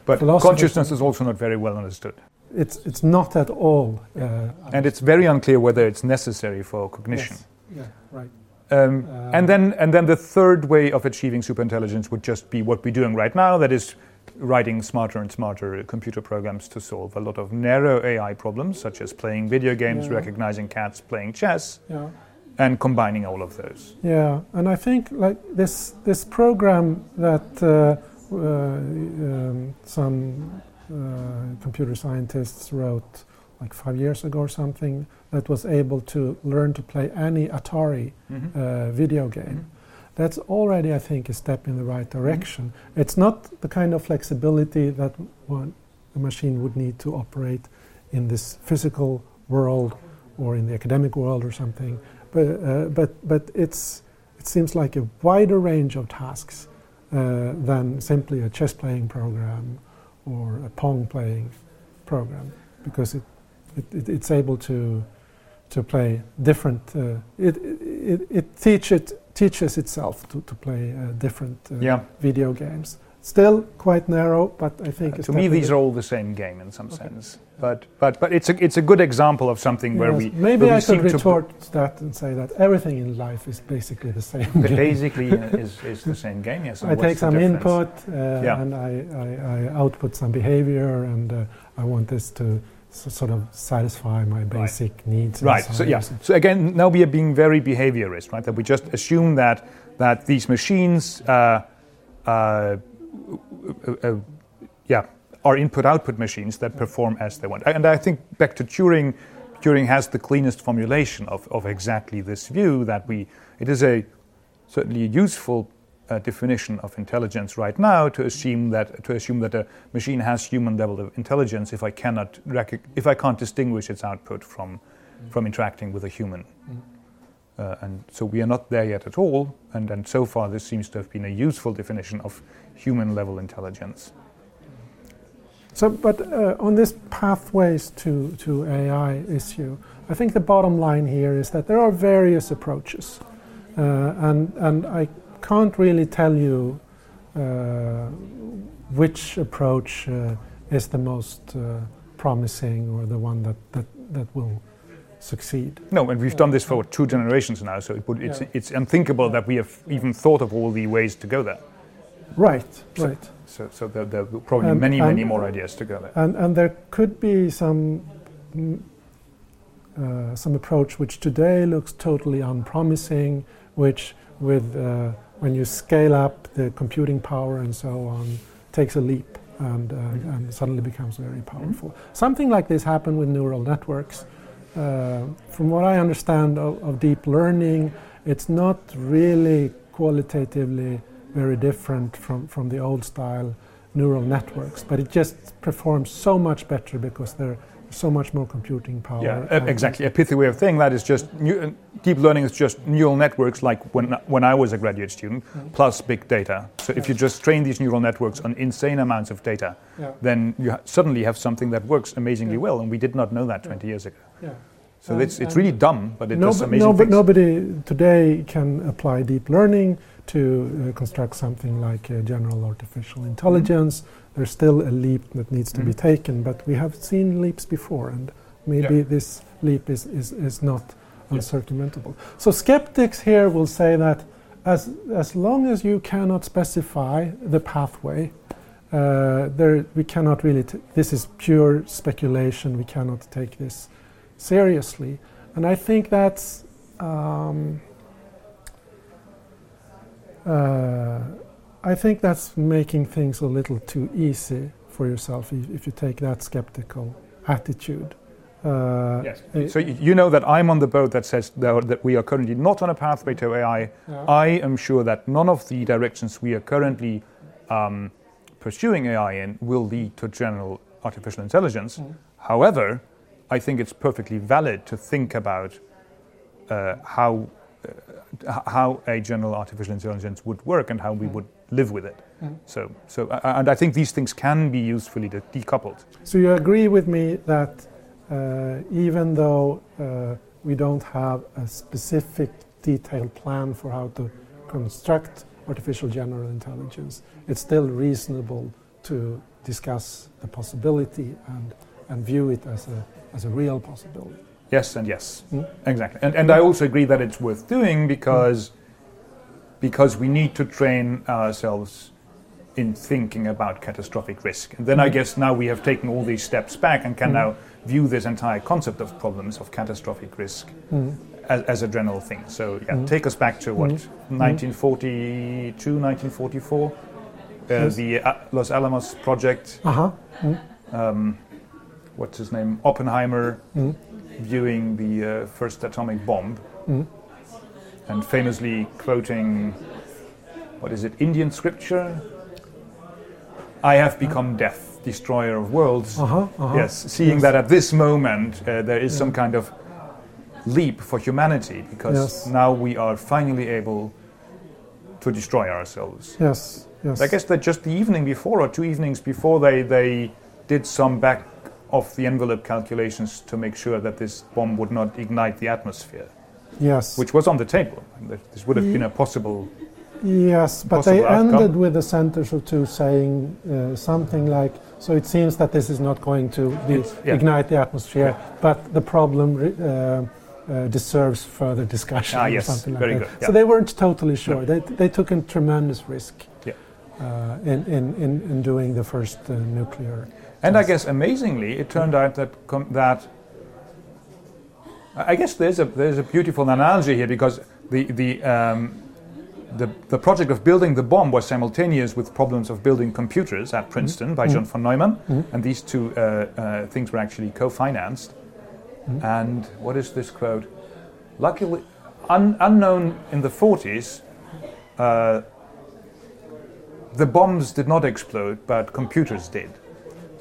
But consciousness is also not very well understood. It's it's not at all. Uh, and it's very unclear whether it's necessary for cognition. Yes. Yeah. Right. Um, and then and then the third way of achieving superintelligence would just be what we're doing right now. That is writing smarter and smarter computer programs to solve a lot of narrow AI problems, such as playing video games, yeah. recognizing cats, playing chess, yeah. and combining all of those. Yeah, and I think like this this program that uh, uh, um, some uh, computer scientists wrote like five years ago or something that was able to learn to play any Atari mm-hmm. video game. Mm-hmm that's already, I think, a step in the right direction. Mm-hmm. It's not the kind of flexibility that one, a machine would need to operate in this physical world or in the academic world or something, but, uh, but, but it's, it seems like a wider range of tasks uh, than simply a chess playing program or a Pong playing program because it, it, it's able to, to play different, uh, it, it, it, teach it teaches itself to, to play uh, different uh, yeah. video games. Still quite narrow, but I think uh, to me these are all the same game in some okay. sense. But but but it's a it's a good example of something yes. where we maybe where I could retort that and say that everything in life is basically the same. basically uh, is, is the same game. Yes. I take some input uh, yeah. and I, I, I, output some behavior, and uh, I want this to so sort of satisfy my basic right. needs. Right. So yeah. So again, now we are being very behaviorist, right? That we just assume that that these machines, uh, uh, uh, uh yeah, are input-output machines that perform as they want. And I think back to Turing, Turing has the cleanest formulation of, of exactly this view that we it is a certainly a useful uh, definition of intelligence right now to assume that to assume that a machine has human level of intelligence if I cannot rec- if I can't distinguish its output from mm-hmm. from interacting with a human. Mm-hmm. Uh, and so we are not there yet at all. And, and so far, this seems to have been a useful definition of human level intelligence. So, but uh, on this pathways to, to AI issue, I think the bottom line here is that there are various approaches. Uh, and, and I can't really tell you uh, which approach uh, is the most uh, promising or the one that, that, that will succeed. No, and we've done this for two generations now, so it would, it's, yeah. it's unthinkable that we have even thought of all the ways to go there. Right, so, right. So, so there, there are probably and, many, and, many more ideas to go there. And, and there could be some, mm, uh, some approach which today looks totally unpromising, which with uh, when you scale up the computing power and so on, takes a leap and, uh, and suddenly becomes very powerful. Mm-hmm. Something like this happened with neural networks. Uh, from what I understand of, of, deep learning, it's not really qualitatively very different from, from the old style neural networks, but it just performs so much better because they're so much more computing power. Yeah, exactly. A pithy way of saying that is just new, uh, deep learning is just neural networks, like when when I was a graduate student, plus big data. So if you just train these neural networks on insane amounts of data, yeah. then you ha- suddenly have something that works amazingly yeah. well, and we did not know that 20 years ago. Yeah. So and, it's, it's really dumb, but it no, does amazing no, but nobody today can apply deep learning to uh, construct something like uh, general artificial intelligence. Mm-hmm there's still a leap that needs to mm. be taken, but we have seen leaps before, and maybe yeah. this leap is, is, is not uncircumventable. So skeptics here will say that as, as long as you cannot specify the pathway, uh, there we cannot really. T- this is pure speculation. We cannot take this seriously, and I think that's. Um, uh, I think that's making things a little too easy for yourself if, if you take that skeptical attitude. Uh, yes. So you know that I'm on the boat that says that we are currently not on a pathway to AI. Yeah. I am sure that none of the directions we are currently um, pursuing AI in will lead to general artificial intelligence. Mm. However, I think it's perfectly valid to think about uh, how uh, how a general artificial intelligence would work and how we mm. would live with it. Mm. So, so, and I think these things can be usefully de- decoupled. So you agree with me that uh, even though uh, we don't have a specific detailed plan for how to construct artificial general intelligence, it's still reasonable to discuss the possibility and, and view it as a, as a real possibility. Yes, and yes, mm. exactly. And, and I also agree that it's worth doing because. Mm because we need to train ourselves in thinking about catastrophic risk. And then. I guess now we have taken all these steps back and can mm-hmm. now view this entire concept of problems of catastrophic risk mm-hmm. as, as, a general thing. So yeah, mm-hmm. take us back to what 1942, mm-hmm. 1944, uh, yes. the uh, Los Alamos project. Uh-huh. Um, what's his name? Oppenheimer viewing the uh, first atomic bomb and famously quoting, what is it, Indian scripture? I have become death, destroyer of worlds. Uh-huh, uh-huh. Yes, seeing yes. that at this moment uh, there is yeah. some kind of leap for humanity because yes. now we are finally able to destroy ourselves. Yes, yes. I guess that just the evening before or two evenings before they, they did some back of the envelope calculations to make sure that this bomb would not ignite the atmosphere. Yes. Which was on the table. This would have been a possible. Yes, but they outcome. ended with a sentence or two saying uh, something like, so it seems that this is not going to yeah. ignite the atmosphere, yeah. but the problem uh, uh, deserves further discussion ah, or yes. something Very that. Good. So they weren't totally sure. No. They, they took a tremendous risk uh, in, in, in, in, doing the first uh, nuclear. And test. I guess amazingly, it turned out that, that I guess there's a there's a beautiful analogy here because the the um, the, the project of building the bomb was simultaneous with problems of building computers at Princeton mm-hmm. by John von Neumann, mm-hmm. and these two uh, uh, things were actually co-financed. Mm-hmm. And what is this quote? Luckily, un- unknown in the 40s, uh, the bombs did not explode, but computers did.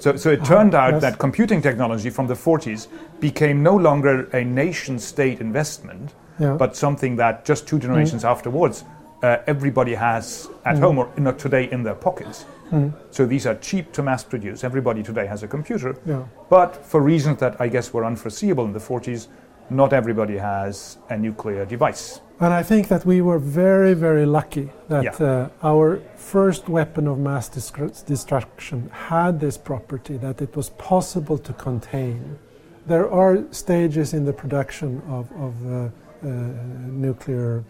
So, so it turned out yes. that computing technology from the 40s became no longer a nation state investment, yeah. but something that just two generations mm. afterwards uh, everybody has at mm. home or not today in their pockets. Mm. So these are cheap to mass produce. Everybody today has a computer. Yeah. But for reasons that I guess were unforeseeable in the 40s, not everybody has a nuclear device. And I think that we were very, very lucky that yeah. uh, our first weapon of mass destruction had this property that it was possible to contain. There are stages in the production of, of uh, uh, nuclear,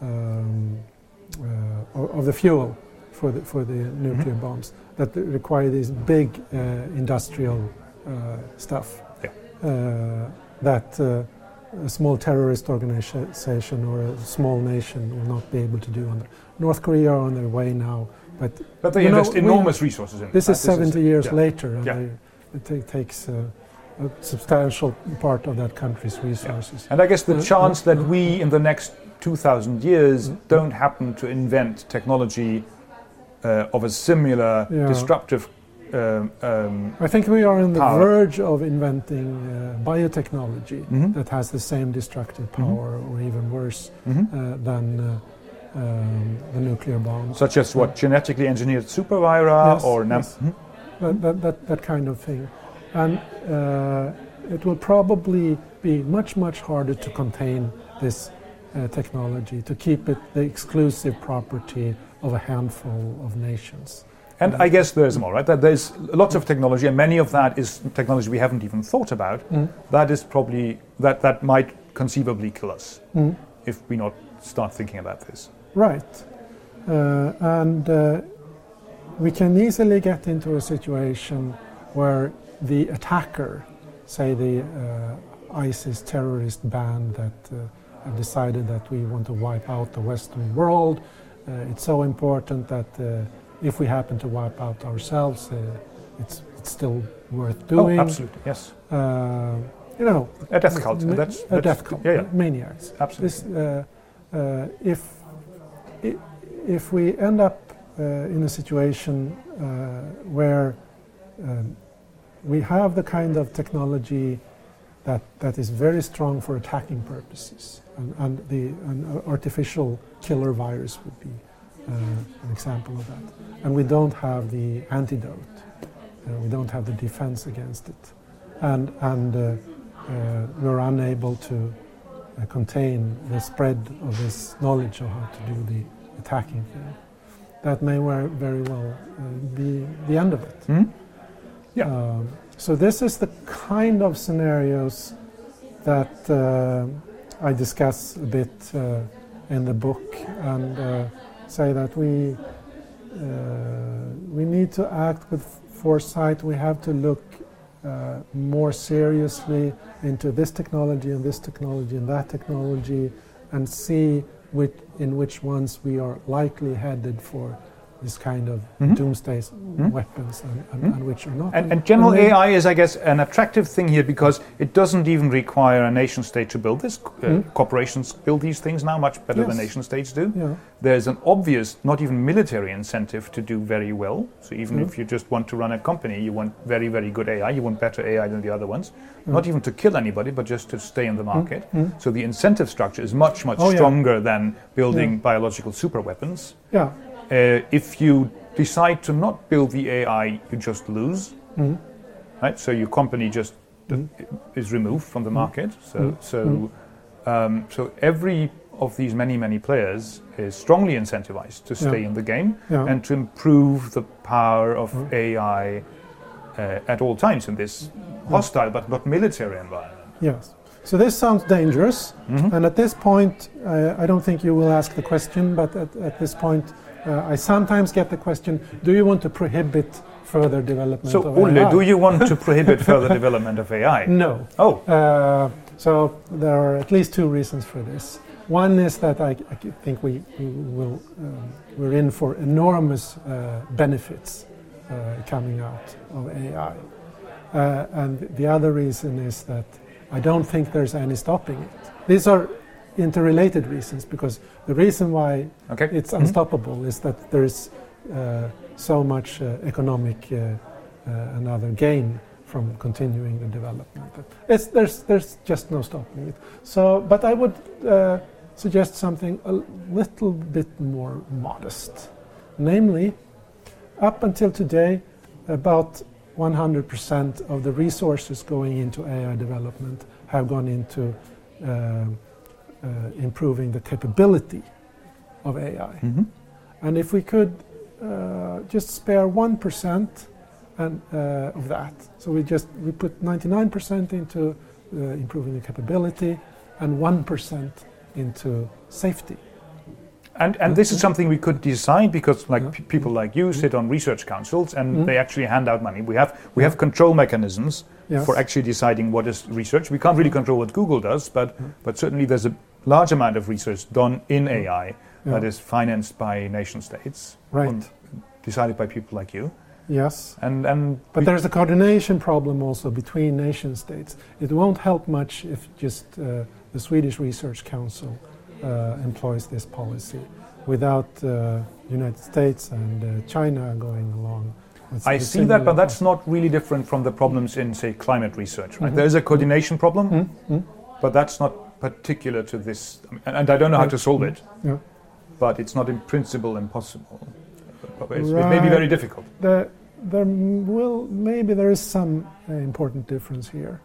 um, uh, of the fuel for the, for the nuclear mm-hmm. bombs that require this big uh, industrial uh, stuff yeah. that a small terrorist organization or a small nation will not be able to do. On North Korea are on their way now, but but they invest know, enormous resources in this. Is this 70 is years yeah. later, and yeah. they, it takes uh, a substantial part of that country's resources. Yeah. And I guess the uh, chance uh, that we, in the next 2,000 years, mm-hmm. don't happen to invent technology uh, of a similar disruptive. Um, um, I think we are on the Power. verge of inventing uh, biotechnology Mhm. that has the same destructive power, or even worse, mhm. uh, than uh, um, the nuclear bomb. Such as what genetically engineered supervira Yes, or nam- yes. Mhm. that, that, that, that kind of thing. And uh, it will probably be much, much harder to contain this uh, technology, to keep it the exclusive property of a handful of nations. And I guess there's more, right? That there's lots of technology, and many of that is technology we haven't even thought about. Mm. That is probably that that might conceivably kill us Mm. if we not start thinking about this. Right. Uh, and uh, we can easily get into a situation where the attacker, say the uh, ISIS terrorist band that uh, have decided that we want to wipe out the Western world, uh, it's so important that uh, if we happen to wipe out ourselves, uh, it's, it's still worth doing. Oh, absolutely, yes. Uh, you know, A death cult. ma- That's, a death cult, Yeah, yeah, maniacs. absolutely. This, uh, uh, if, if we end up uh, in a situation uh, where um, we have the kind of technology that, that is very strong for attacking purposes, and, and the an artificial killer virus would be an example of that, and we don't have the antidote, uh, we don't have the defense against it, and, and uh, uh, we're unable to uh, contain the spread of this knowledge of how to do the attacking thing. That may very well uh, be the end of it. Hmm? Yeah. Um, so this is the kind of scenarios that uh, I discuss a bit uh, in the book and uh, say that we uh, we need to act with foresight. We have to look uh, more seriously into this technology and this technology and that technology and see which, in which ones we are likely headed for this kind of Mhm. doomsday Mhm. weapons and, and, Mhm. and which are not. And, and general then- AI is, I guess, an attractive thing here because it doesn't even require a nation state to build this. Uh, Mm. Corporations build these things now much better than nation states do. Yeah. There's an obvious, not even military incentive to do very well. So even Mm. if you just want to run a company, you want very, very good AI. You want better AI than the other ones. Mm. Not even to kill anybody, but just to stay in the market. So the incentive structure is much, much Oh, yeah. stronger than building biological super weapons. Yeah. Uh, if you decide to not build the AI, you just lose, Mm. right? So your company just Mm. is removed from the market. So, Mm. so, Mm. um, so every of these many, many players is strongly incentivized to stay Yeah. in the game Yeah. and to improve the power of Mm. AI uh, at all times in this hostile but not military environment. Yes. So this sounds dangerous, Mhm. and at this point, uh, I don't think you will ask the question, but at, at this point, uh, I sometimes get the question: Do you want to prohibit further development So, of Olle, AI? do you want to prohibit further development of AI? No. Oh, Uh, so there are at least two reasons for this. One is that I, I think we, we will um, we're in for enormous uh, benefits uh, coming out of AI, uh, and the other reason is that I don't think there's any stopping it. These are interrelated reasons because the reason why okay. it's Mhm. unstoppable is that there's uh, so much uh, economic uh, uh, and other gain from continuing the development. It's, there's, there's just no stopping it. So, but I would uh, suggest something a little bit more modest. Namely, up until today, about 100% of the resources going into AI development have gone into uh, uh, improving the capability of AI. Mhm. And if we could uh, just spare 1% and, uh, of that, so we just we put 99% into uh, improving the capability and 1% into safety. And, and this is something we could decide because, like Yeah. p- people like you, sit on research councils and Mhm. they actually hand out money. We have we have control mechanisms Yes. for actually deciding what is research. We can't really control what Google does, but Mhm. but certainly there's a large amount of research done in AI Yeah. that is financed by nation states, Right. decided by people like you. Yes. And and But there's a coordination problem also between nation states. It won't help much if just uh, the Swedish Research Council uh, employs this policy. without uh, United States and uh, China going along. I see that, but that's not really different from the problems in, say, climate research. Right? Mhm. There is a coordination problem, Mm, mm, but that's not particular to this. And, I don't know how to solve it, yeah. but it's not in principle impossible. It's- It may be very difficult. There, there will maybe there is some uh, important difference here.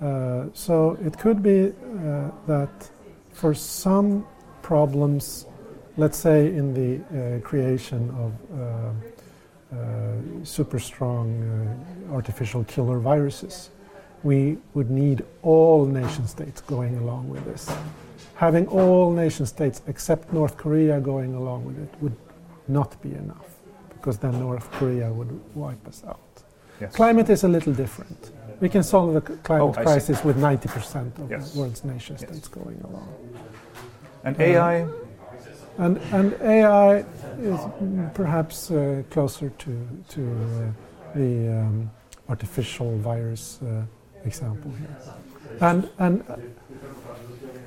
Uh, so it could be uh, that for some problems, let's say in the uh, creation of uh, uh, super strong uh, artificial killer viruses, we would need all nation states going along with this. Having all nation states except North Korea going along with it would not be enough because then North Korea would wipe us out. Yes. Climate is a little different. We can solve the climate Oh, crisis with 90% of Yes. the world's nation Yes. states going along. And Uh, AI, And, and AI is perhaps uh, closer to, to uh, the um, artificial virus uh, example here. And, and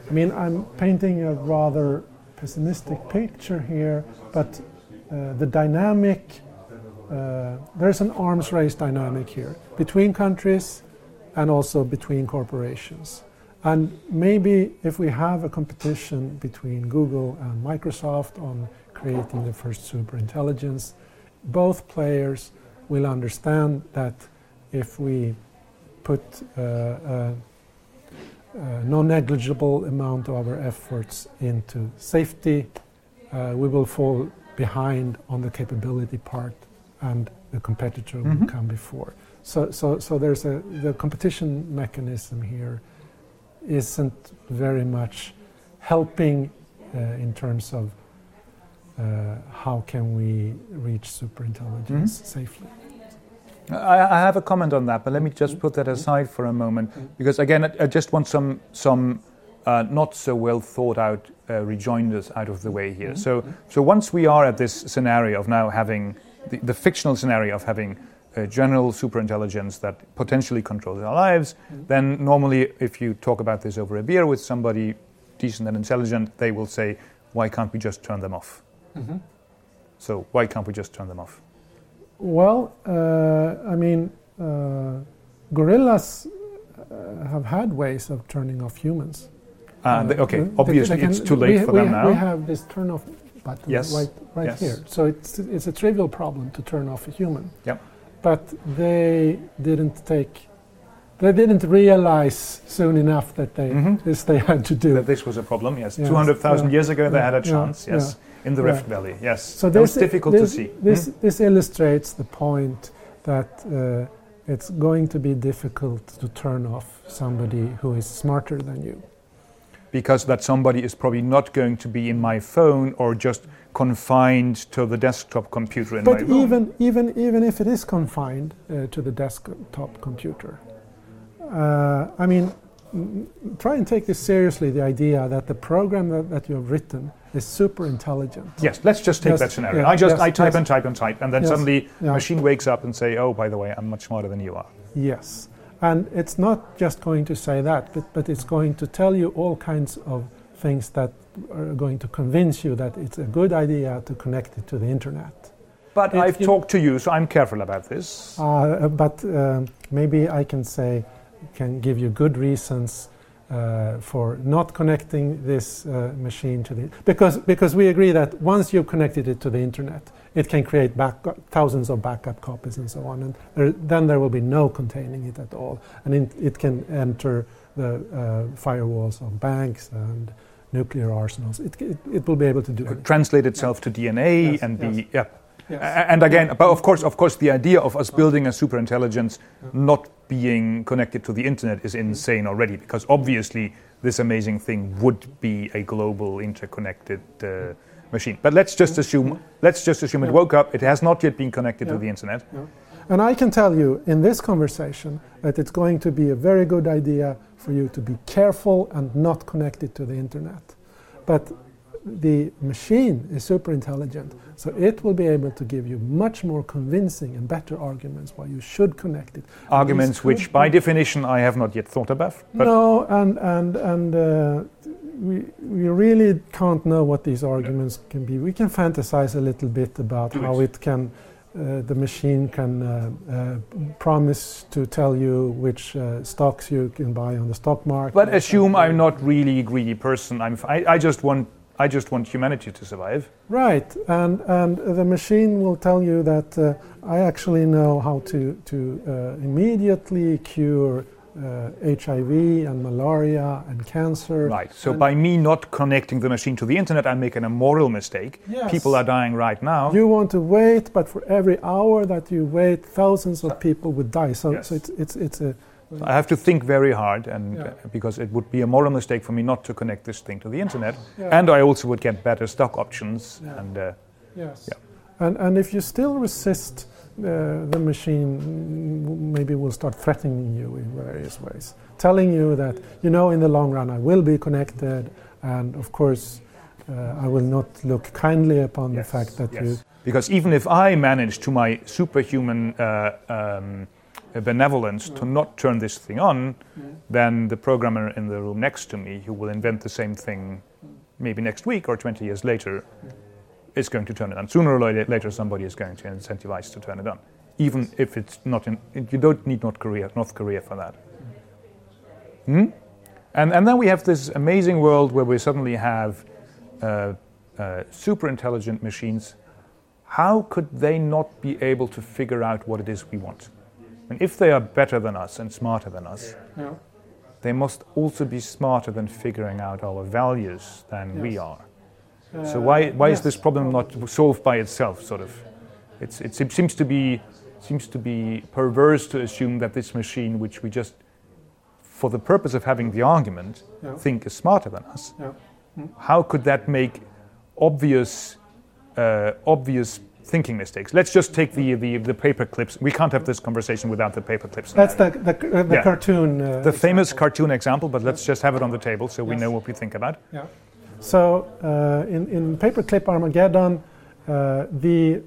I mean, I'm painting a rather pessimistic picture here, but uh, the dynamic, uh, there's an arms race dynamic here between countries and also between corporations. And maybe if we have a competition between Google and Microsoft on creating the first superintelligence, both players will understand that if we put uh, a, a non negligible amount of our efforts into safety, uh, we will fall behind on the capability part and the competitor will Mhm. come before. So, so, so there's a the competition mechanism here isn't very much helping uh, in terms of uh, how can we reach superintelligence safely. I, I have a comment on that, but let me just put that aside for a moment because again, I, I just want some some uh, not so well thought out uh, rejoinders out of the way here. So, so once we are at this scenario of now having the, the fictional scenario of having a general superintelligence that potentially controls our lives, then normally if you talk about this over a beer with somebody decent and intelligent, they will say, "Why can't we just turn them off?" So why can't we just turn them off? Well, uh, I mean, uh, gorillas uh, have had ways of turning off humans. Uh, they- okay, obviously can- it's too late we, for we them ha- now. We have this turn off button Yes, right, right yes. here. So it's, it's a trivial problem to turn off a human. Yep. But they didn't take, they didn't realize soon enough that they, Mhm. this they had to do. that this was a problem. Yes, Yes, 200,000 yeah, years ago they yeah, had a yeah, chance. Yes, in the yeah. Rift Valley. Yes, So that was difficult this, to see. This, Hmm? this illustrates the point that uh, it's going to be difficult to turn off somebody who is smarter than you. Because that somebody is probably not going to be in my phone or just confined to the desktop computer in But my room. even, even, even if it is confined uh, to the desktop computer, uh, I mean, try and take this seriously the idea that the program that, that you have written is super intelligent. yes, let's just take Yes, that scenario. yeah, I just yes, I type yes. and type and type, and then suddenly yeah. machine wakes up and say, "Oh, by the way, I'm much smarter than you are." Yes. And it's not just going to say that, but, but it's going to tell you all kinds of things that are going to convince you that it's a good idea to connect it to the internet. But If I've you- talked to you, so I'm careful about this. Uh, but um, maybe I can say, can give you good reasons uh, for not connecting this uh, machine to the because because we agree that once you've connected it to the internet, it can create back, thousands of backup copies and so on, and there, then there will be no containing it at all, and it, it can enter the uh, firewalls of banks and nuclear arsenals. It, it, it will be able to do it. translate itself to DNA Yes, and yes. be yeah. A- And again, but of course, of course, the idea of us building a superintelligence not being connected to the internet is insane already, because obviously this amazing thing would be a global interconnected uh, machine. But let's just assume, let's just assume it woke up. It has not yet been connected to the internet. And I can tell you in this conversation that it's going to be a very good idea for you to be careful and not connect it to the internet. But the machine is super intelligent, so it will be able to give you much more convincing and better arguments why you should connect it. Arguments which, by definition, I have not yet thought about. No, and and and uh, we, we really can't know what these arguments can be. We can fantasize a little bit about how it can, uh, the machine can uh, uh, promise to tell you which uh, stocks you can buy on the stock market. But assume I'm not really a greedy person. I'm, I, I just want I just want humanity to survive. Right, and and the machine will tell you that uh, I actually know how to to uh, immediately cure uh, HIV and malaria and cancer. Right. So by me not connecting the machine to the internet, I'm making a moral mistake. Yes. People are dying right now. You want to wait, but for every hour that you wait, thousands of people would die. So, Yes. so it's it's it's a I have to think very hard, and Yeah. uh, because it would be a moral mistake for me not to connect this thing to the internet, Yeah. and I also would get better stock options. Yeah. And uh, yes. Yeah. And and if you still resist. Uh, the machine maybe will start threatening you in various ways, telling you that you know in the long run I will be connected, and of course uh, I will not look kindly upon the fact that you because even if I manage to my superhuman uh, um, benevolence to not turn this thing on, then the programmer in the room next to me, who will invent the same thing maybe next week or 20 years later, is going to turn it on. Sooner or later, later somebody is going to incentivize to turn it on, even if it's not in. You don't need North Korea, North Korea for that. Hmm? And, and then we have this amazing world where we suddenly have uh, uh, super intelligent machines. How could they not be able to figure out what it is we want? And if they are better than us and smarter than us, Yeah. they must also be smarter than figuring out our values than we Yes. are. So why, why is this problem not solved by itself? Sort of, it's, it seems to be seems to be perverse to assume that this machine, which we just, for the purpose of having the argument, Yeah. think is smarter than us. Yeah. How could that make obvious, uh, obvious thinking mistakes? Let's just take the, the the paper clips. We can't have this conversation without the paper clips. That's the the, uh, the Yeah. cartoon. Uh, the famous example. cartoon example, but let's just have it on the table so we know what we think about. Yeah. So uh, in in Paperclip Armageddon, uh, the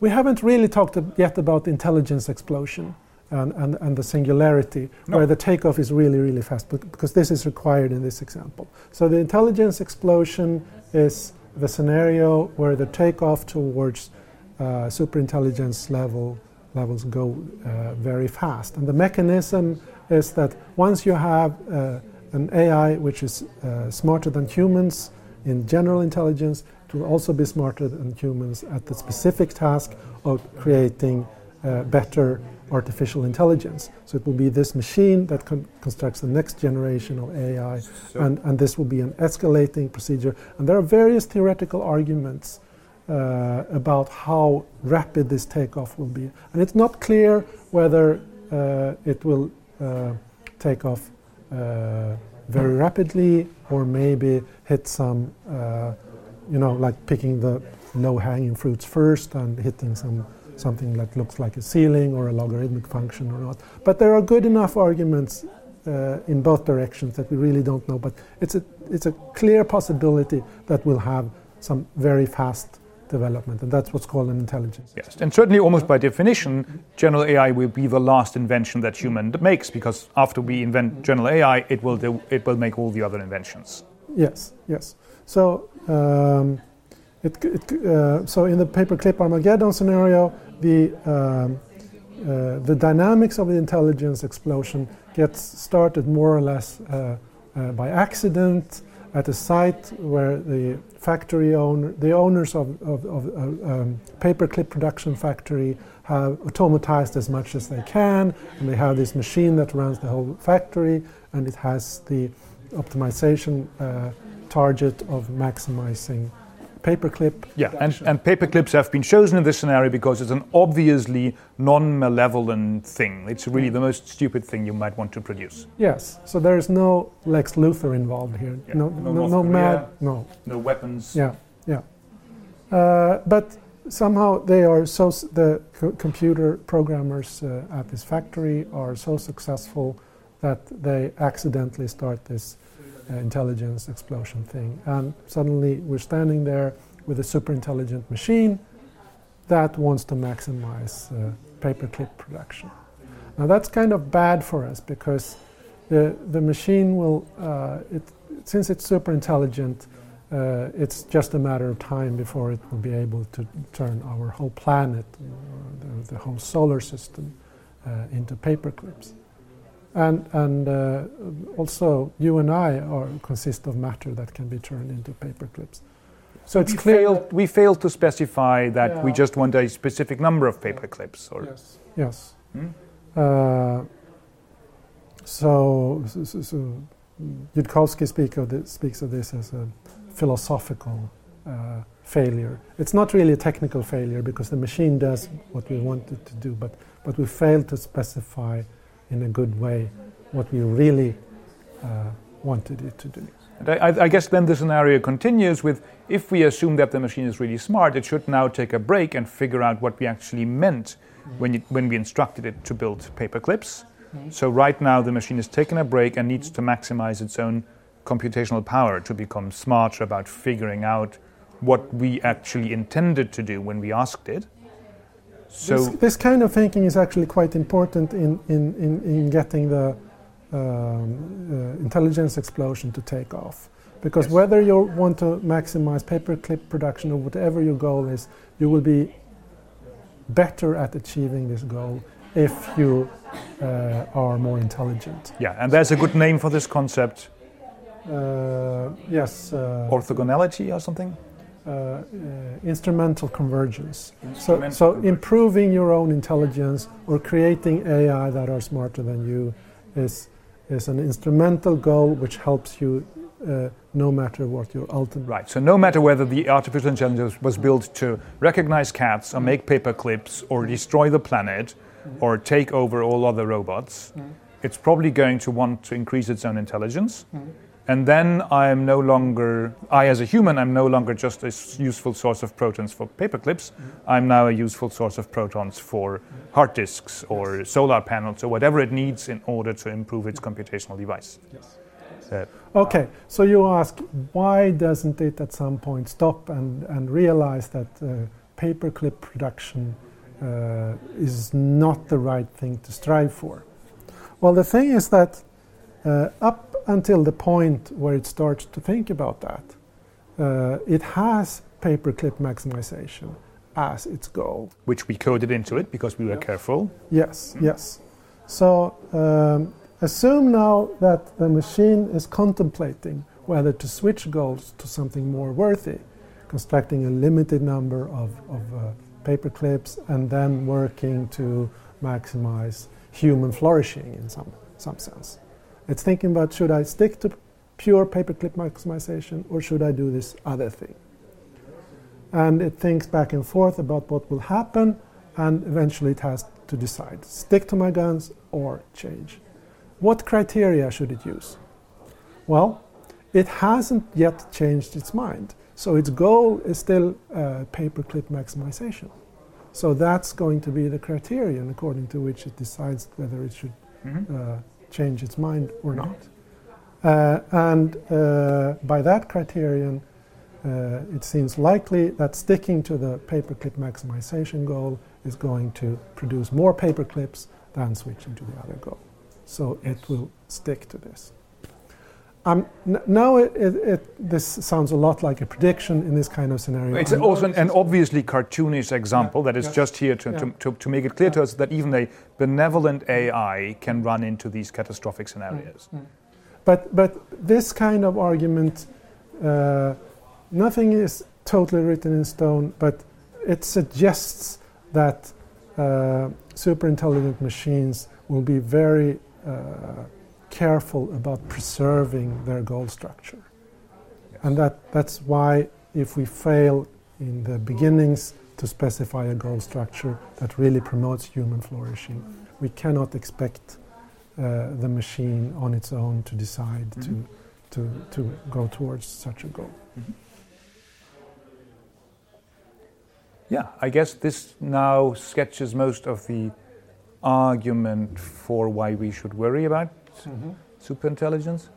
we haven't really talked yet about the intelligence explosion and, and, and the singularity, No. where the takeoff is really really fast, bec- because this is required in this example. So the intelligence explosion is the scenario where the takeoff towards uh, superintelligence level levels go uh, very fast, and the mechanism is that once you have uh, an AI which is uh, smarter than humans in general intelligence, it will also be smarter than humans at the specific task of creating uh, better artificial intelligence. So it will be this machine that con- constructs the next generation of AI, and, and this will be an escalating procedure. And there are various theoretical arguments uh, about how rapid this takeoff will be. And it's not clear whether uh, it will uh, take off uh, very rapidly or maybe hit some, uh, you know, like picking the low hanging fruits first and hitting some something that looks like a ceiling or a logarithmic function or not. But there are good enough arguments uh, in both directions that we really don't know. But it's a, it's a clear possibility that we'll have some very fast development, and that's what's called an intelligence. Yes, and certainly, almost by definition, general AI will be the last invention that human makes because after we invent general AI, it will do, it will make all the other inventions. Yes, yes. So, um, it, it, uh, so in the paperclip Armageddon scenario, the um, uh, the dynamics of the intelligence explosion gets started more or less uh, uh, by accident at a site where the factory owner, the owners of, of, of um, paperclip production factory have automatized as much as they can, and they have this machine that runs the whole factory, and it has the optimization uh, target of maximizing paperclip. Yeah, and, and paperclips have been chosen in this scenario because it's an obviously non malevolent thing. It's really the most stupid thing you might want to produce. Yes, so there is no Lex Luthor involved here. Yeah, No, no no, no mad. No. No weapons. Yeah, yeah. Uh, but somehow they are so the co- computer programmers uh, at this factory are so successful that they accidentally start this uh, intelligence explosion thing, and suddenly we're standing there with a super intelligent machine that wants to maximize uh, paperclip production. Now that's kind of bad for us because the, the machine will, uh, it, since it's super intelligent, uh, it's just a matter of time before it will be able to turn our whole planet, uh, the, the, whole solar system, uh, into paper clips. And, and uh, also, you and I are, consist of matter that can be turned into paper clips. So it's we clear failed, we failed to specify that yeah. we just want a specific number of paper clips. Or yes. Yes. Hmm? Uh, so, so, so Yudkowsky speak of this, speaks of this as a philosophical uh, failure. It's not really a technical failure because the machine does what we want it to do, but, but we failed to specify in a good way what we really uh, wanted it to do. I, I, guess then the scenario continues with if we assume that the machine is really smart, it should now take a break and figure out what we actually meant when, when we instructed it to build paper clips. So, right now, the machine is taking a break and needs to maximize its own computational power to become smarter about figuring out what we actually intended to do when we asked it. So this, this kind of thinking is actually quite important in, in, in, in getting the um, uh, intelligence explosion to take off. Because yes. whether you want to maximize paperclip production or whatever your goal is, you will be better at achieving this goal if you uh, are more intelligent. Yeah, and there's a good name for this concept. Uh, yes. Uh, Orthogonality or something? Uh, uh, instrumental convergence. Instrumental so, so convergence. improving your own intelligence or creating AI that are smarter than you is is an instrumental goal which helps you uh, no matter what your ultimate. Right. So no matter whether the artificial intelligence was built to recognize cats or make paper clips or destroy the planet mm-hmm. or take over all other robots, mm-hmm. it's probably going to want to increase its own intelligence. Mm-hmm and then I am no longer, I as a human, I'm no longer just a useful source of protons for paper clips. Mm-hmm. I'm now a useful source of protons for hard disks or yes. solar panels or whatever it needs in order to improve its computational device. Yes. Uh, okay, so you ask, why doesn't it at some point stop and, and realize that uh, paperclip production uh, is not the right thing to strive for? Well, the thing is that uh, up until the point where it starts to think about that, uh, it has paperclip maximization as its goal. Which we coded into it because we were careful. Yes, yes. So um, assume now that the machine is contemplating whether to switch goals to something more worthy, constructing a limited number of, of uh, paper clips and then working to maximize human flourishing in some, some sense. It's thinking about should I stick to pure paperclip maximization or should I do this other thing? And it thinks back and forth about what will happen and eventually it has to decide stick to my guns or change. What criteria should it use? Well, it hasn't yet changed its mind. So its goal is still uh, paperclip maximization. So that's going to be the criterion according to which it decides whether it should mm-hmm. uh, change its mind or not. Uh, and uh, by that criterion, uh, it seems likely that sticking to the paperclip maximization goal is going to produce more paperclips than switching to the other goal. So it will stick to this. Um, n- now, it, it, it, this sounds a lot like a prediction in this kind of scenario. It's also an, an, obviously cartoonish example yeah. that is just here to, yeah. to, to, to, make it clear to us that even a benevolent AI can run into these catastrophic scenarios. Mm. Mm. But, but this kind of argument, uh, nothing is totally written in stone, but it suggests that uh, super intelligent machines will be very uh, careful about preserving their goal structure. Yes. And that, that's why if we fail in the beginnings to specify a goal structure that really promotes human flourishing, we cannot expect uh, the machine on its own to decide mm-hmm. to, to, to go towards such a goal. Mm-hmm. Yeah, I guess this now sketches most of the argument for why we should worry about mm-hmm. superintelligence?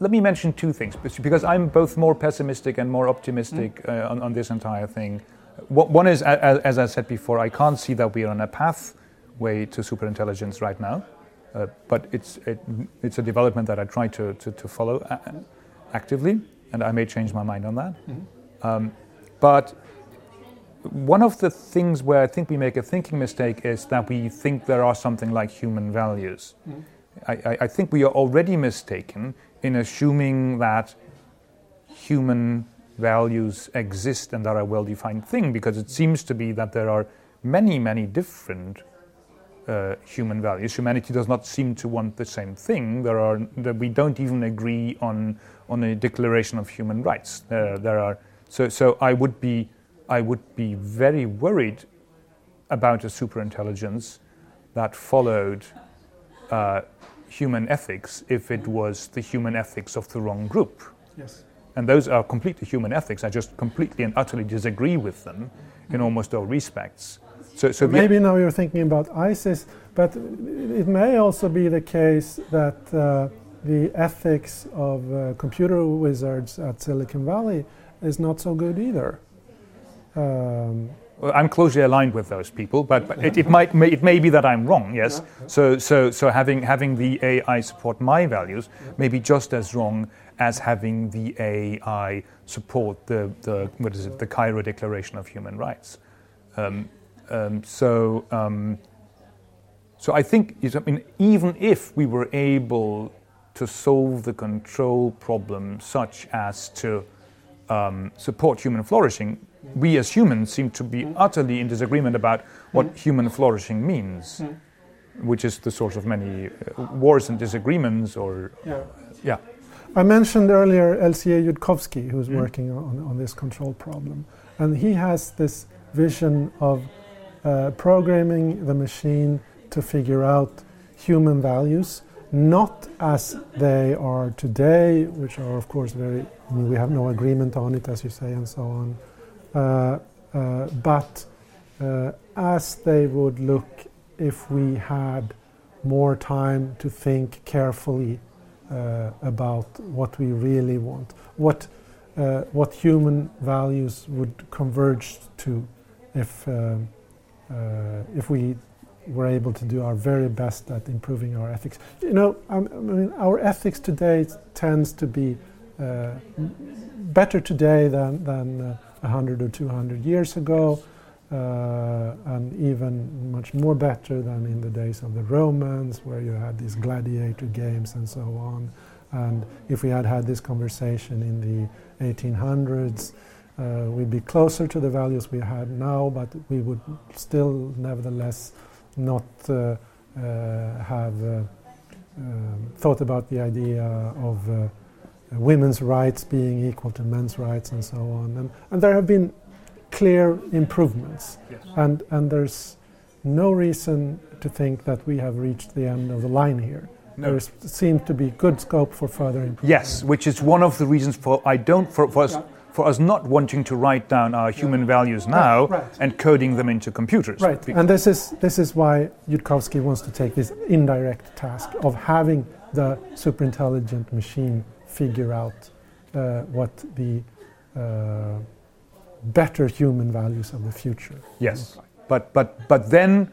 Let me mention two things because I'm both more pessimistic and more optimistic mm. uh, on, on, this entire thing. One is, as, I said before, I can't see that we are on a pathway to superintelligence right now. Uh, but it's, it, it's a development that I try to, to, to follow a- actively, and I may change my mind on that. Um, but one of the things where I think we make a thinking mistake is that we think there are something like human values. I, I, I think we are already mistaken in assuming that human values exist and are a well defined thing because it seems to be that there are many, many different uh, human values. Humanity does not seem to want the same thing. There are that we don't even agree on on a declaration of human rights. There, there are so so I would be I would be very worried about a superintelligence that followed uh, human ethics if it was the human ethics of the wrong group. Yes. And those are completely human ethics. I just completely and utterly disagree with them in almost all respects. So, so Maybe now you're thinking about ISIS, but it may also be the case that uh, the ethics of uh, computer wizards at Silicon Valley is not so good either. Um, Well, I'm closely aligned with those people, but, but it, it might may, it may be that I'm wrong. Yes. So so so having having the AI support my values may be just as wrong as having the AI support the the what is it the Cairo Declaration of Human Rights. Um, um, so um, so I think is- I mean even if we were able to solve the control problem such as to um, support human flourishing, we as humans seem to be utterly in disagreement about what human flourishing means, which is the source of many uh, wars and disagreements. Or yeah, I mentioned earlier Eliezer Yudkowsky, who's working on, on this control problem. And he has this vision of uh, programming the machine to figure out human values, not as they are today, which are, of course, very, I mean, we have no agreement on it, as you say, and so on, but uh, as they would look if we had more time to think carefully uh, about what we really want, what uh, what human values would converge to if uh, if we were able to do our very best at improving our ethics. You know, um, I mean, our ethics today tends to be uh, better today than than uh, 100 or 200 years ago. Uh, and even much more better than in the days of the Romans, where you had these gladiator games and so on. And if we had had this conversation in the 1800s, uh, we'd be closer to the values we had now, but we would still, nevertheless, not uh, uh, have uh, um, thought about the idea of uh, women's rights being equal to men's rights and so on. And, and there have been clear improvements, Yes. and, and there's no reason to think that we have reached the end of the line here. No. There seems to be good scope for further improvement. Yes, which is one of the reasons for I don't for, for us for us not wanting to write down our human values now right. and coding them into computers. Right, and this is this is why Yudkowsky wants to take this indirect task of having the superintelligent machine figure out uh, what the uh, better human values of the future. Yes, but but but then,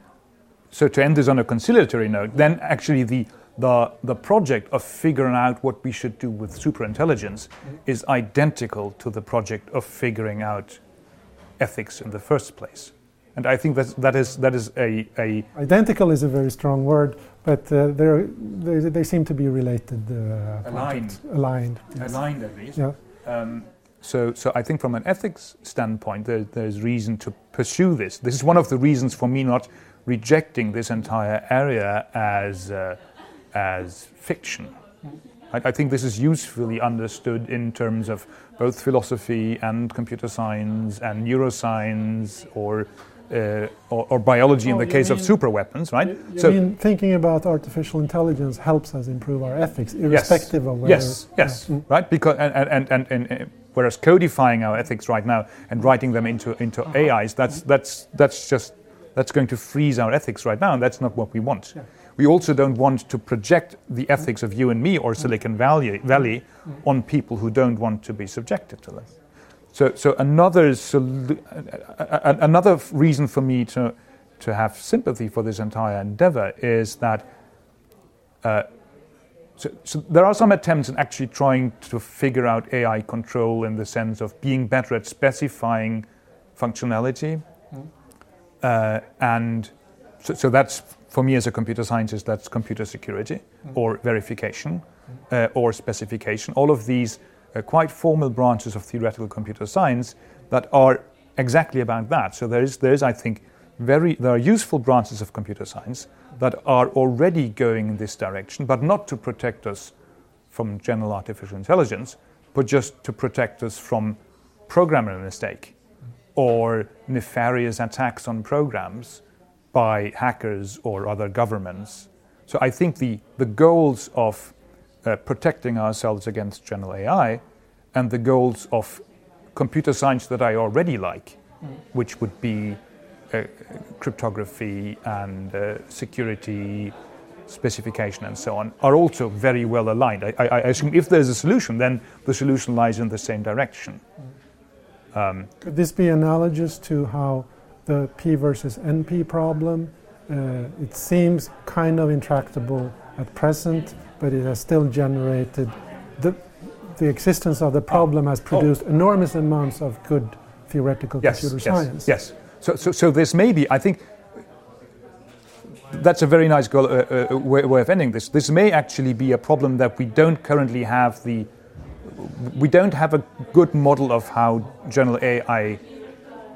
so to end this on a conciliatory note, then actually the the the project of figuring out what we should do with superintelligence is identical to the project of figuring out ethics in the first place, and I think that that is that is a a Identical is a very strong word, but uh, they're, they they seem to be related. Uh, Aligned. Aligned. yes. aligned at least. Yeah. Um, so, so I think from an ethics standpoint, there, there's reason to pursue this. This is one of the reasons for me not rejecting this entire area as, uh, as fiction. I, I think this is usefully understood in terms of both philosophy and computer science and neuroscience or, uh, or, or biology in Oh, the you case of mean- super weapons, right? You- you mean thinking about artificial intelligence helps us improve our ethics, irrespective of whether. Yes, yes, Yeah. Mm. right. Because and, and, and, and, and whereas codifying our ethics right now and writing them into into Uh-huh. AIs, that's that's that's just that's going to freeze our ethics right now, and that's not what we want. Yeah. We also don't want to project the ethics of you and me or Silicon Valley, Valley Mm. on people who don't want to be subjected to them. So, so another solu- a- a- another reason for me to to have sympathy for this entire endeavor is that uh, so, so, there are some attempts in actually trying to figure out AI control in the sense of being better at specifying functionality. Mm. Uh, and so, so, that's, for me as a computer scientist, that's computer security mm. or verification mm. uh, or specification. All of these uh, quite formal branches of theoretical computer science that are exactly about that. So there is, there is I think, very, there are useful branches of computer science that are already going in this direction, but not to protect us from general artificial intelligence, but just to protect us from programmer mistake or nefarious attacks on programs by hackers or other governments. So I think the, the goals of protecting ourselves against general AI and the goals of computer science that I already like, mm. which would be uh, cryptography and uh, security specification and so on are also very well aligned. I, I, I, assume if there's a solution, then the solution lies in the same direction. Um, Could this be analogous to how the P versus NP problem? Uh, it seems kind of intractable at present, but it has still generated the the existence of the problem has produced oh. enormous amounts of good theoretical yes, computer yes, science. Yes. So, so, so this may be, I think, that's a very nice goal, uh, uh, way, way, of ending this. This may actually be a problem that we don't currently have the, we don't have a good model of how general AI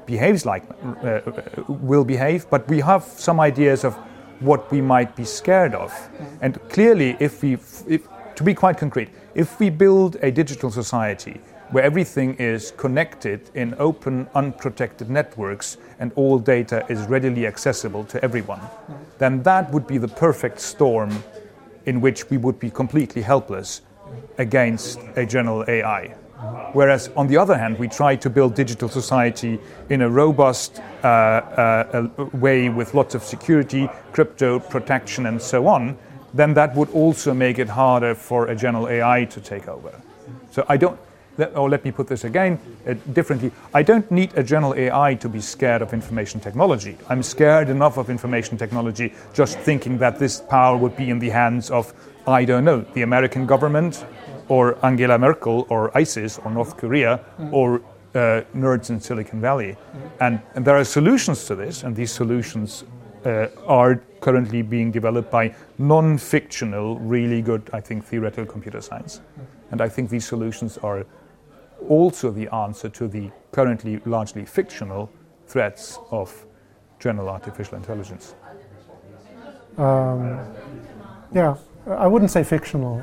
behaves like, uh, uh, will behave, but we have some ideas of what we might be scared of. And clearly, if we, if, to be quite concrete, if we build a digital society where everything is connected in open, unprotected networks and all data is readily accessible to everyone, mm-hmm. then that would be the perfect storm in which we would be completely helpless against a general AI. Whereas, on the other hand, we try to build digital society in a robust uh, uh, way with lots of security, crypto protection, and so on, then that would also make it harder for a general AI to take over. So I don't, let, or let me put this again uh, differently. I don't need a general AI to be scared of information technology. I'm scared enough of information technology just thinking that this power would be in the hands of, I don't know, the American government or Angela Merkel or ISIS or North Korea or uh, nerds in Silicon Valley. And, and there are solutions to this, and these solutions uh, are currently being developed by non fictional, really good, I think, theoretical computer science. And I think these solutions are also the answer to the currently largely fictional threats of general artificial intelligence. Um, yeah, I wouldn't say fictional.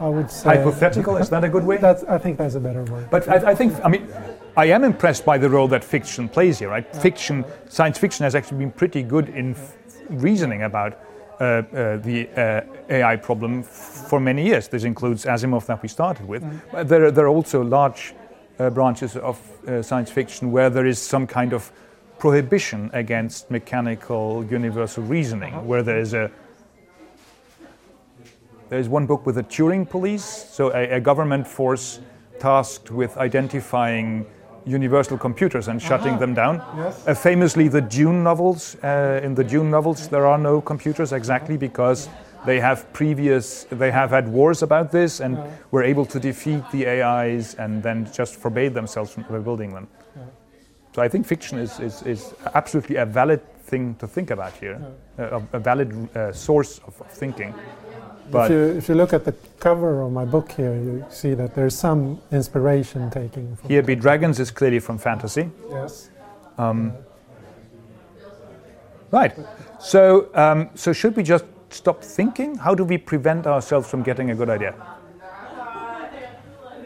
I would say hypothetical. Is that a good way? That's, I think that's a better word. But I, I think, I mean, I am impressed by the role that fiction plays here. Right? Yeah. Fiction, science fiction, has actually been pretty good in f- reasoning about uh, uh, the uh, AI problem f- for many years. This includes Asimov that we started with. Mm. But there, are, there are also large uh, branches of uh, science fiction where there is some kind of prohibition against mechanical universal reasoning, uh-huh. where there is a there is one book with the Turing police, so a, a government force tasked with identifying universal computers and shutting uh-huh. them down. Yes. Uh, famously, the Dune novels. Uh, in the Dune novels, there are no computers exactly because they have previous. They have had wars about this and yeah. were able to defeat the AIs and then just forbade themselves from building them. Yeah. So I think fiction is, is, is absolutely a valid thing to think about here, yeah. uh, a, valid uh, source of, of thinking. But if you, if you look at the cover of my book here, you see that there's some inspiration taking. From Here Be Dragons is clearly from fantasy. Yes. Um, right. So, um, so should we just stop thinking? How do we prevent ourselves from getting a good idea?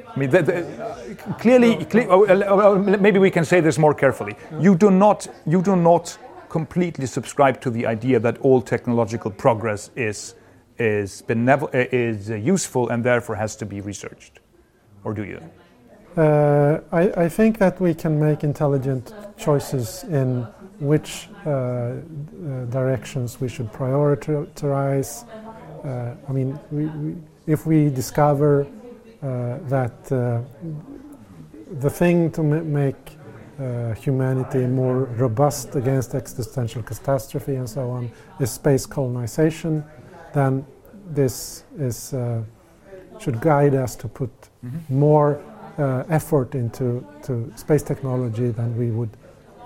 I mean, the, the, clearly, cle- oh, oh, oh, maybe we can say this more carefully. You do not, you do not completely subscribe to the idea that all technological progress is is, benevol- is useful and therefore has to be researched? Or do you? Uh, I, I, think that we can make intelligent choices in which uh, uh, directions we should prioritize. Uh, I mean, we, we, if we discover uh, that uh, the thing to m- make humanity more robust against existential catastrophe and so on is space colonization, then this is uh, should guide us to put Mm-hmm. more uh, effort into to space technology than we would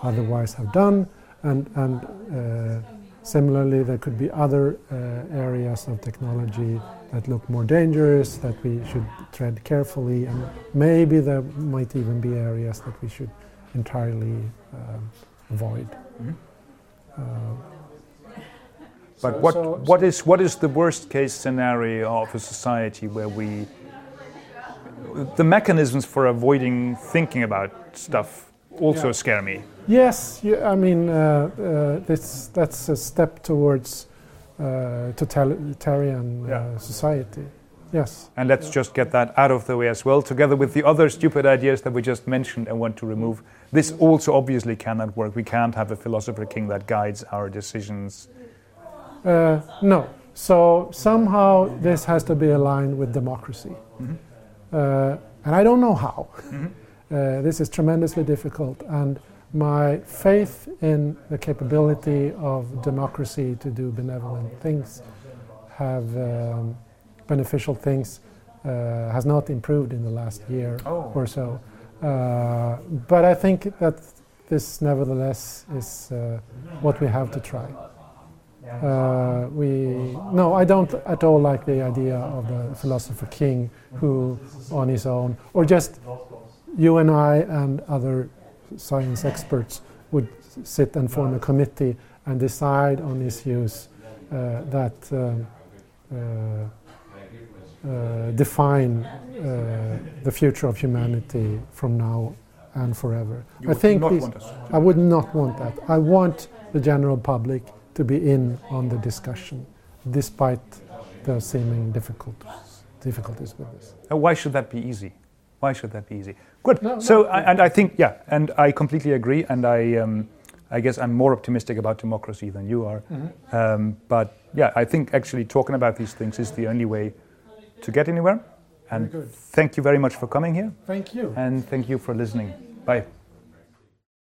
otherwise have done, and and uh, similarly there could be other uh, areas of technology that look more dangerous that we should tread carefully, and maybe there might even be areas that we should entirely um, avoid. Mhm. But so- what, so- what, is, what is the worst case scenario of a society where we. The mechanisms for avoiding thinking about stuff also Yeah. scare me. Yes, I mean uh, uh, this, that's a step towards uh, totalitarian Yeah. uh, society. Yes. And let's just get that out of the way as well, together with the other stupid ideas that we just mentioned and want to remove. This also obviously cannot work. We can't have a philosopher king that guides our decisions. Uh, no. So somehow this has to be aligned with democracy, Mhm. uh, and I don't know how. Mhm. Uh, this is tremendously difficult, and my faith in the capability of democracy to do benevolent things, have um, beneficial things, uh, has not improved in the last year Oh. or so. Uh, but I think that this, nevertheless, is uh, what we have to try. Uh, we no, I don't at all like the idea of the philosopher king who, on his own, or just you and I and other science experts would sit and form a committee and decide on issues uh, that um, uh, uh, define uh, the future of humanity from now and forever. You I think these-. I would not want that. I want the general public to be in on the discussion, despite the seeming difficulties, difficulties with this. Uh, Why should that be easy? Why should that be easy? Good. No, so, no, I, and I think, yeah, and I completely agree. And I, um, I guess I'm more optimistic about democracy than you are. Um, but yeah, I think actually talking about these things is the only way to get anywhere. And thank you very much for coming here, Thank you. and thank you for listening. Bye.